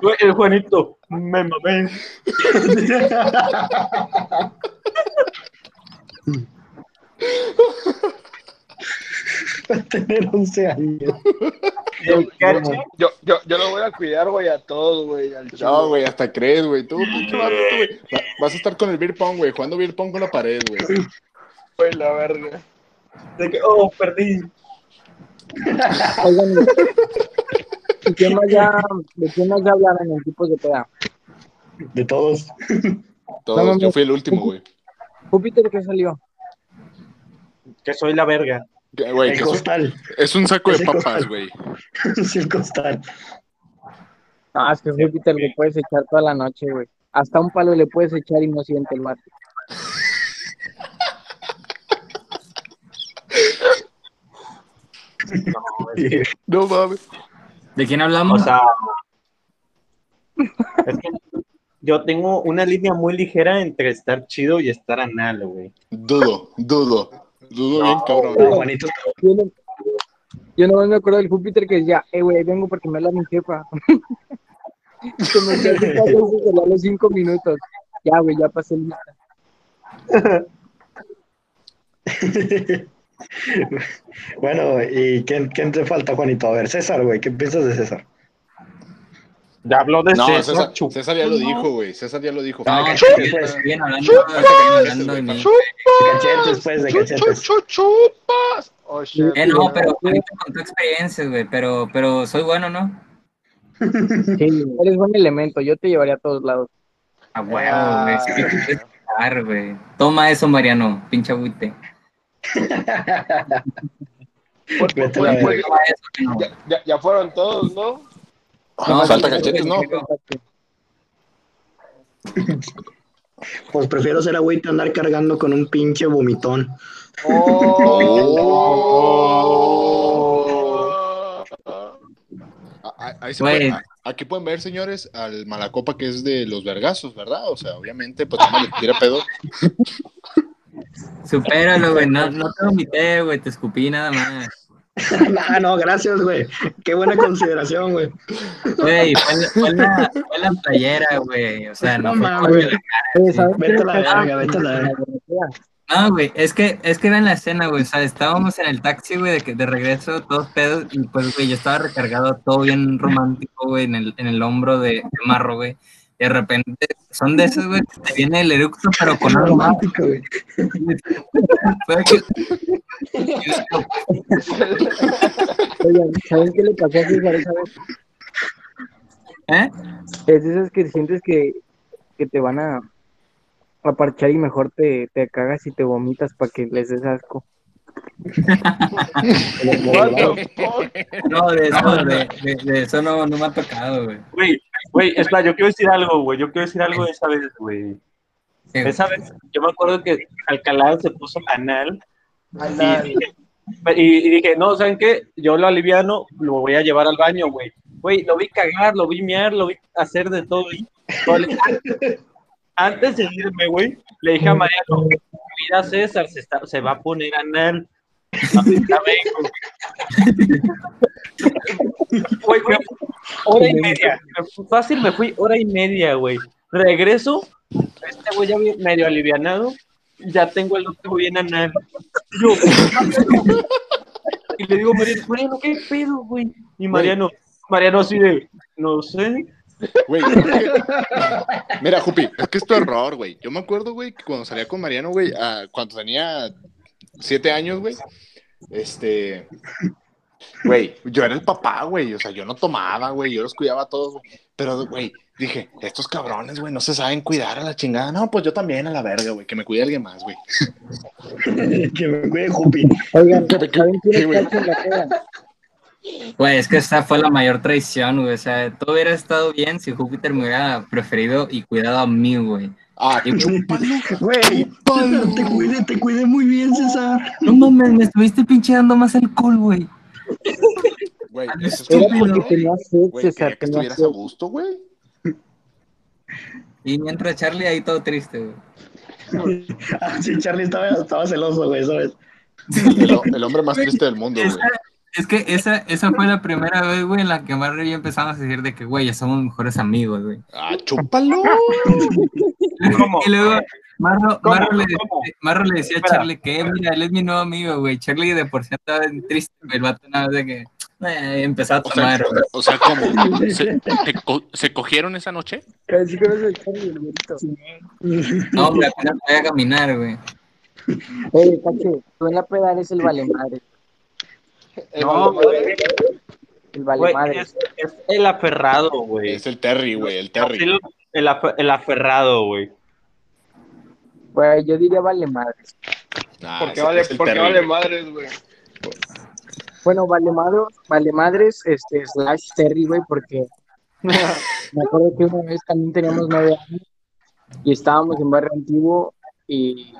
Güey, El Juanito, me mamé. *laughs* Va a tener 11 años. Yo, yo, yo lo voy a cuidar, güey, a todos, güey. No, güey, hasta crees, güey. Tú, pinche güey. Va- Vas a estar con el beer pong, güey. Jugando beer pong con la pared, güey. Güey, la verga. de que, oh, perdí. Oigan, ¿y quién más ya, de quién más ya hablaron en tipos de peda? De todos. Todos, yo fui el último, güey. Júpiter, ¿qué salió? Que soy la verga. Güey, el es, un- costal. es un saco de papas, güey. *laughs* Sí, el costal. Ah, es que Júpiter le puedes echar toda la noche, güey. Hasta un palo le puedes echar y no siente el mate. *laughs* No mames. ¿De quién hablamos? O sea, es que yo tengo una línea muy ligera entre estar chido y estar anal, güey. Dudo, dudo. Dudo bien, cabrón. Juanito, Yo no, yo no me acuerdo del Júpiter que decía, eh, güey, ahí vengo porque me habla mi jefa. *laughs* Se me veces a los cinco minutos. Ya, güey, ya pasé el *laughs* bueno, ¿y quién, quién te falta, Juanito? A ver, César, güey, ¿qué piensas de César? Ya habló de No, César, César, chup- César ya lo dijo, güey. César ya lo dijo. No, Ah, siguen- pues. siguen hablando, siguen hablando de mí. De cachetes, pues, de Chu- cachetes. chu- chu- chupas. Oh, shit. Eh, no, pero Juanito contó experiencias, güey, pero, pero soy bueno, ¿no? Sí, eres buen elemento, yo te llevaría a todos lados. A huevo, güey. Sí, te puedes quitar, güey. Toma eso, Mariano, pinche agüite. Pues, pues, Vete a la pues, verga. Toma eso, que no. ya, ya- ya fueron todos, ¿no? No, falta cachetes, ¿no? *laughs* Pues prefiero ser agüita andar cargando con un pinche vomitón. Oh. Ahí se puede- aquí pueden ver, señores, al Malacopa que es de los vergazos, ¿verdad? O sea, obviamente, pues no le tira pedo. *laughs* Supéralo, güey. No, no te vomité, güey. Te escupí nada más. *laughs* ah, no, gracias, güey. Qué buena consideración, güey. Güey, fue, la- fue playera, güey. O sea, no, No fue mames. porque la- Oye, ¿sabes qué Vete a la verga, vete a la verga. No, güey, es que, es que era en la escena, güey. O sea, estábamos en el taxi, güey, de, que- de regreso, todos pedos. Y pues, güey, yo estaba recargado, todo bien romántico, güey, en el, en el hombro de, de Marro, güey. Y de repente, son de esos, güey, que te viene el eructo, pero con algo. Romántico, güey. Oigan, ¿saben qué le pasó a César esa vez? ¿Eh? Es de esas que sientes que, que te van a, a parchar y mejor te, te cagas y te vomitas para que les des asco. What the fuck? No, de eso, de, de, de eso no, no me ha tocado, güey. Güey, güey, espera, yo quiero decir algo, güey. Yo quiero decir algo de esa vez, güey. Sí. Esa vez, yo me acuerdo que Alcalá se puso anal Anal. y dije, y, y dije, no, ¿saben qué? Yo lo aliviano, lo voy a llevar al baño, güey. Güey, lo vi cagar, lo vi mear, lo vi hacer de todo. y- Antes de irme, güey, le dije a Mariano, mira César, se, está, se va a poner anal. Güey, hora y media. Fácil me fui hora y media, güey. Regreso, este güey ya medio alivianado, ya tengo el otro bien anal. Yo, y le digo, Mariano, Mariano, ¿qué pedo, güey? Y Mariano, Mariano así de, no sé. Güey, Mira, Jupi, es que es tu error, güey. Yo me acuerdo, güey, que cuando salía con Mariano, güey, ah, cuando tenía siete años, güey, este. Güey, yo era el papá, güey. O sea, yo no tomaba, güey. Yo los cuidaba a todos, güey. Pero, güey, dije, estos cabrones, güey, no se saben cuidar a la chingada. No, pues yo también a la verga, güey. Que me cuide alguien más, güey. *laughs* que me cuide Jupi. Oigan, Que me- ¿saben quién que, es güey. Es que esa fue la mayor traición, güey. O sea, todo hubiera estado bien si Júpiter me hubiera preferido y cuidado a mí, güey. Ah, Y- chúpalo. Güey, te cuidé, te cuidé muy bien, César. No mames, me estuviste pinche dando más alcohol, güey. Güey, eso Era estuvo porque bien, tenía sed, Güey, César, quería que tenía estuvieras sed. a gusto, güey. Y mientras Charlie ahí todo triste, güey. *laughs* Ah, sí, Charlie estaba, estaba celoso, güey, ¿sabes? El, ho- el hombre más triste del mundo, güey. Esa- es que esa, esa fue la primera vez, güey, en la que Marro y yo empezamos a decir de que, güey, ya somos mejores amigos, güey. Ah, chúpalo. ¿Cómo? *laughs* Y luego Marro, ¿Cómo? Marro, le, ¿Cómo? Marro le decía a. Charlie que, "Eh, mira, él es mi nuevo amigo, güey. Charlie de por sí estaba triste. El vato nada más de que eh, empezó a O sea, tomar, o sea, ¿cómo? *laughs* ¿Se, se co- se cogieron esa noche? Que no el hombre, apenas voy a caminar, güey. Oye, Cache, tú en la peda eres el vale madre. El No, vale. El vale Güey, madre. es, es el aferrado, güey. Es el Terry, güey, el Así Terry. lo- El, afe- el aferrado, güey. Güey, yo diría vale madre. Nah, ¿Por qué ese vale, es el por qué Terry, vale madres, güey? Bueno, vale madre, vale madres, este, slash Terry, güey, porque *laughs* me acuerdo que una vez también teníamos nueve años y estábamos en barrio antiguo y,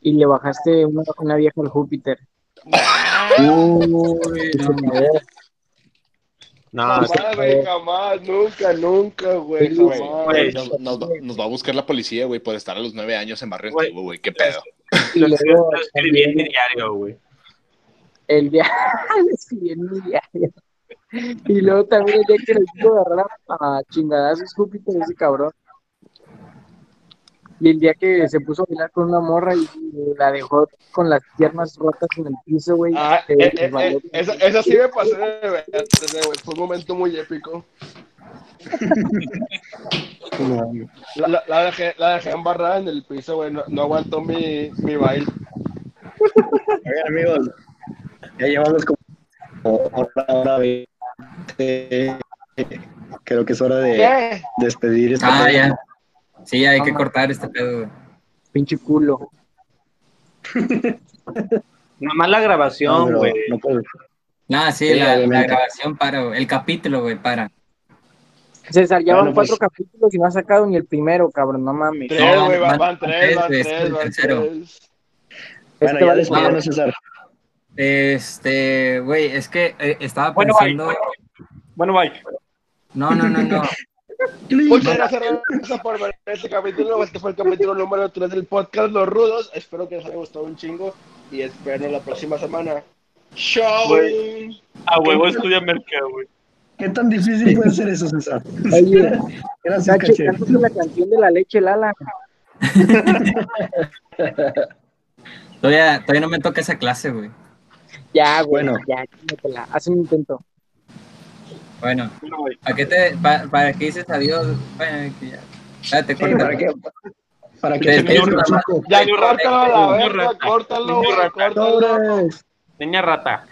y le bajaste una, una vieja al Júpiter. Uy, cagó. No, Jamás, güey, jamás, nunca, nunca, güey, jamás. Güey. Nos, nos va- nos va a buscar la policía, güey, por estar a los nueve años en barrio antiguo, güey. ¿Qué pedo? *laughs* Y lo luego lo escribí en mi también diario, güey. el día, lo escribí en mi diario. Y luego también el día que le quiso agarrar a chingadazos Júpiter, ese cabrón. Y el día que se puso a bailar con una morra y la dejó con las piernas rotas en el piso, güey. Ah, eh, eh, resbaló. eh, esa, esa sí me pasé de. Fue un momento muy épico. La, *laughs* la, la dejé, la dejé embarrada en el piso, güey. No, no aguantó mi, mi baile. Oigan, amigos, ya llevamos como hora, hora. Creo que es hora de ¿Qué? despedir esta Ah, ya. Sí, hay que cortar este pedo, güey. Pinche culo. *laughs* Nada más la No, grabación, güey. no puedo. No, sí, Sí, la, grabación para, güey. El capítulo, güey, para. César, ya Bueno, van cuatro pues. capítulos y no ha sacado ni el primero, cabrón, no mames. Tres, No, güey, van, van- van tres, van tres, tres, van tres. Bueno, Este ya vale despídanos, César. Este, güey, es que eh, estaba Bueno, bye. pensando. Bueno, bye. No, no, no, no. *laughs* Muchas gracias, por ver este capítulo. Este fue el capítulo número 3 del podcast Los Rudos. Espero que les haya gustado un chingo y espero la próxima semana. ¡Chao! A huevo estudia mercado, güey. ¿Qué tan difícil puede ser eso, César? Oye, *laughs* Gracias, Cache, la canción de la leche Lala. *laughs* Todavía, todavía no me toca esa clase, güey. Ya, güey, Bueno. ya, chímatela. Haz un intento. Bueno. ¿para qué, te, pa- para qué dices adiós? Bueno, que ya. Date Sí, corta. para niño rata. chico. Ya, la verga, córtalo, córtalo. Niña rata.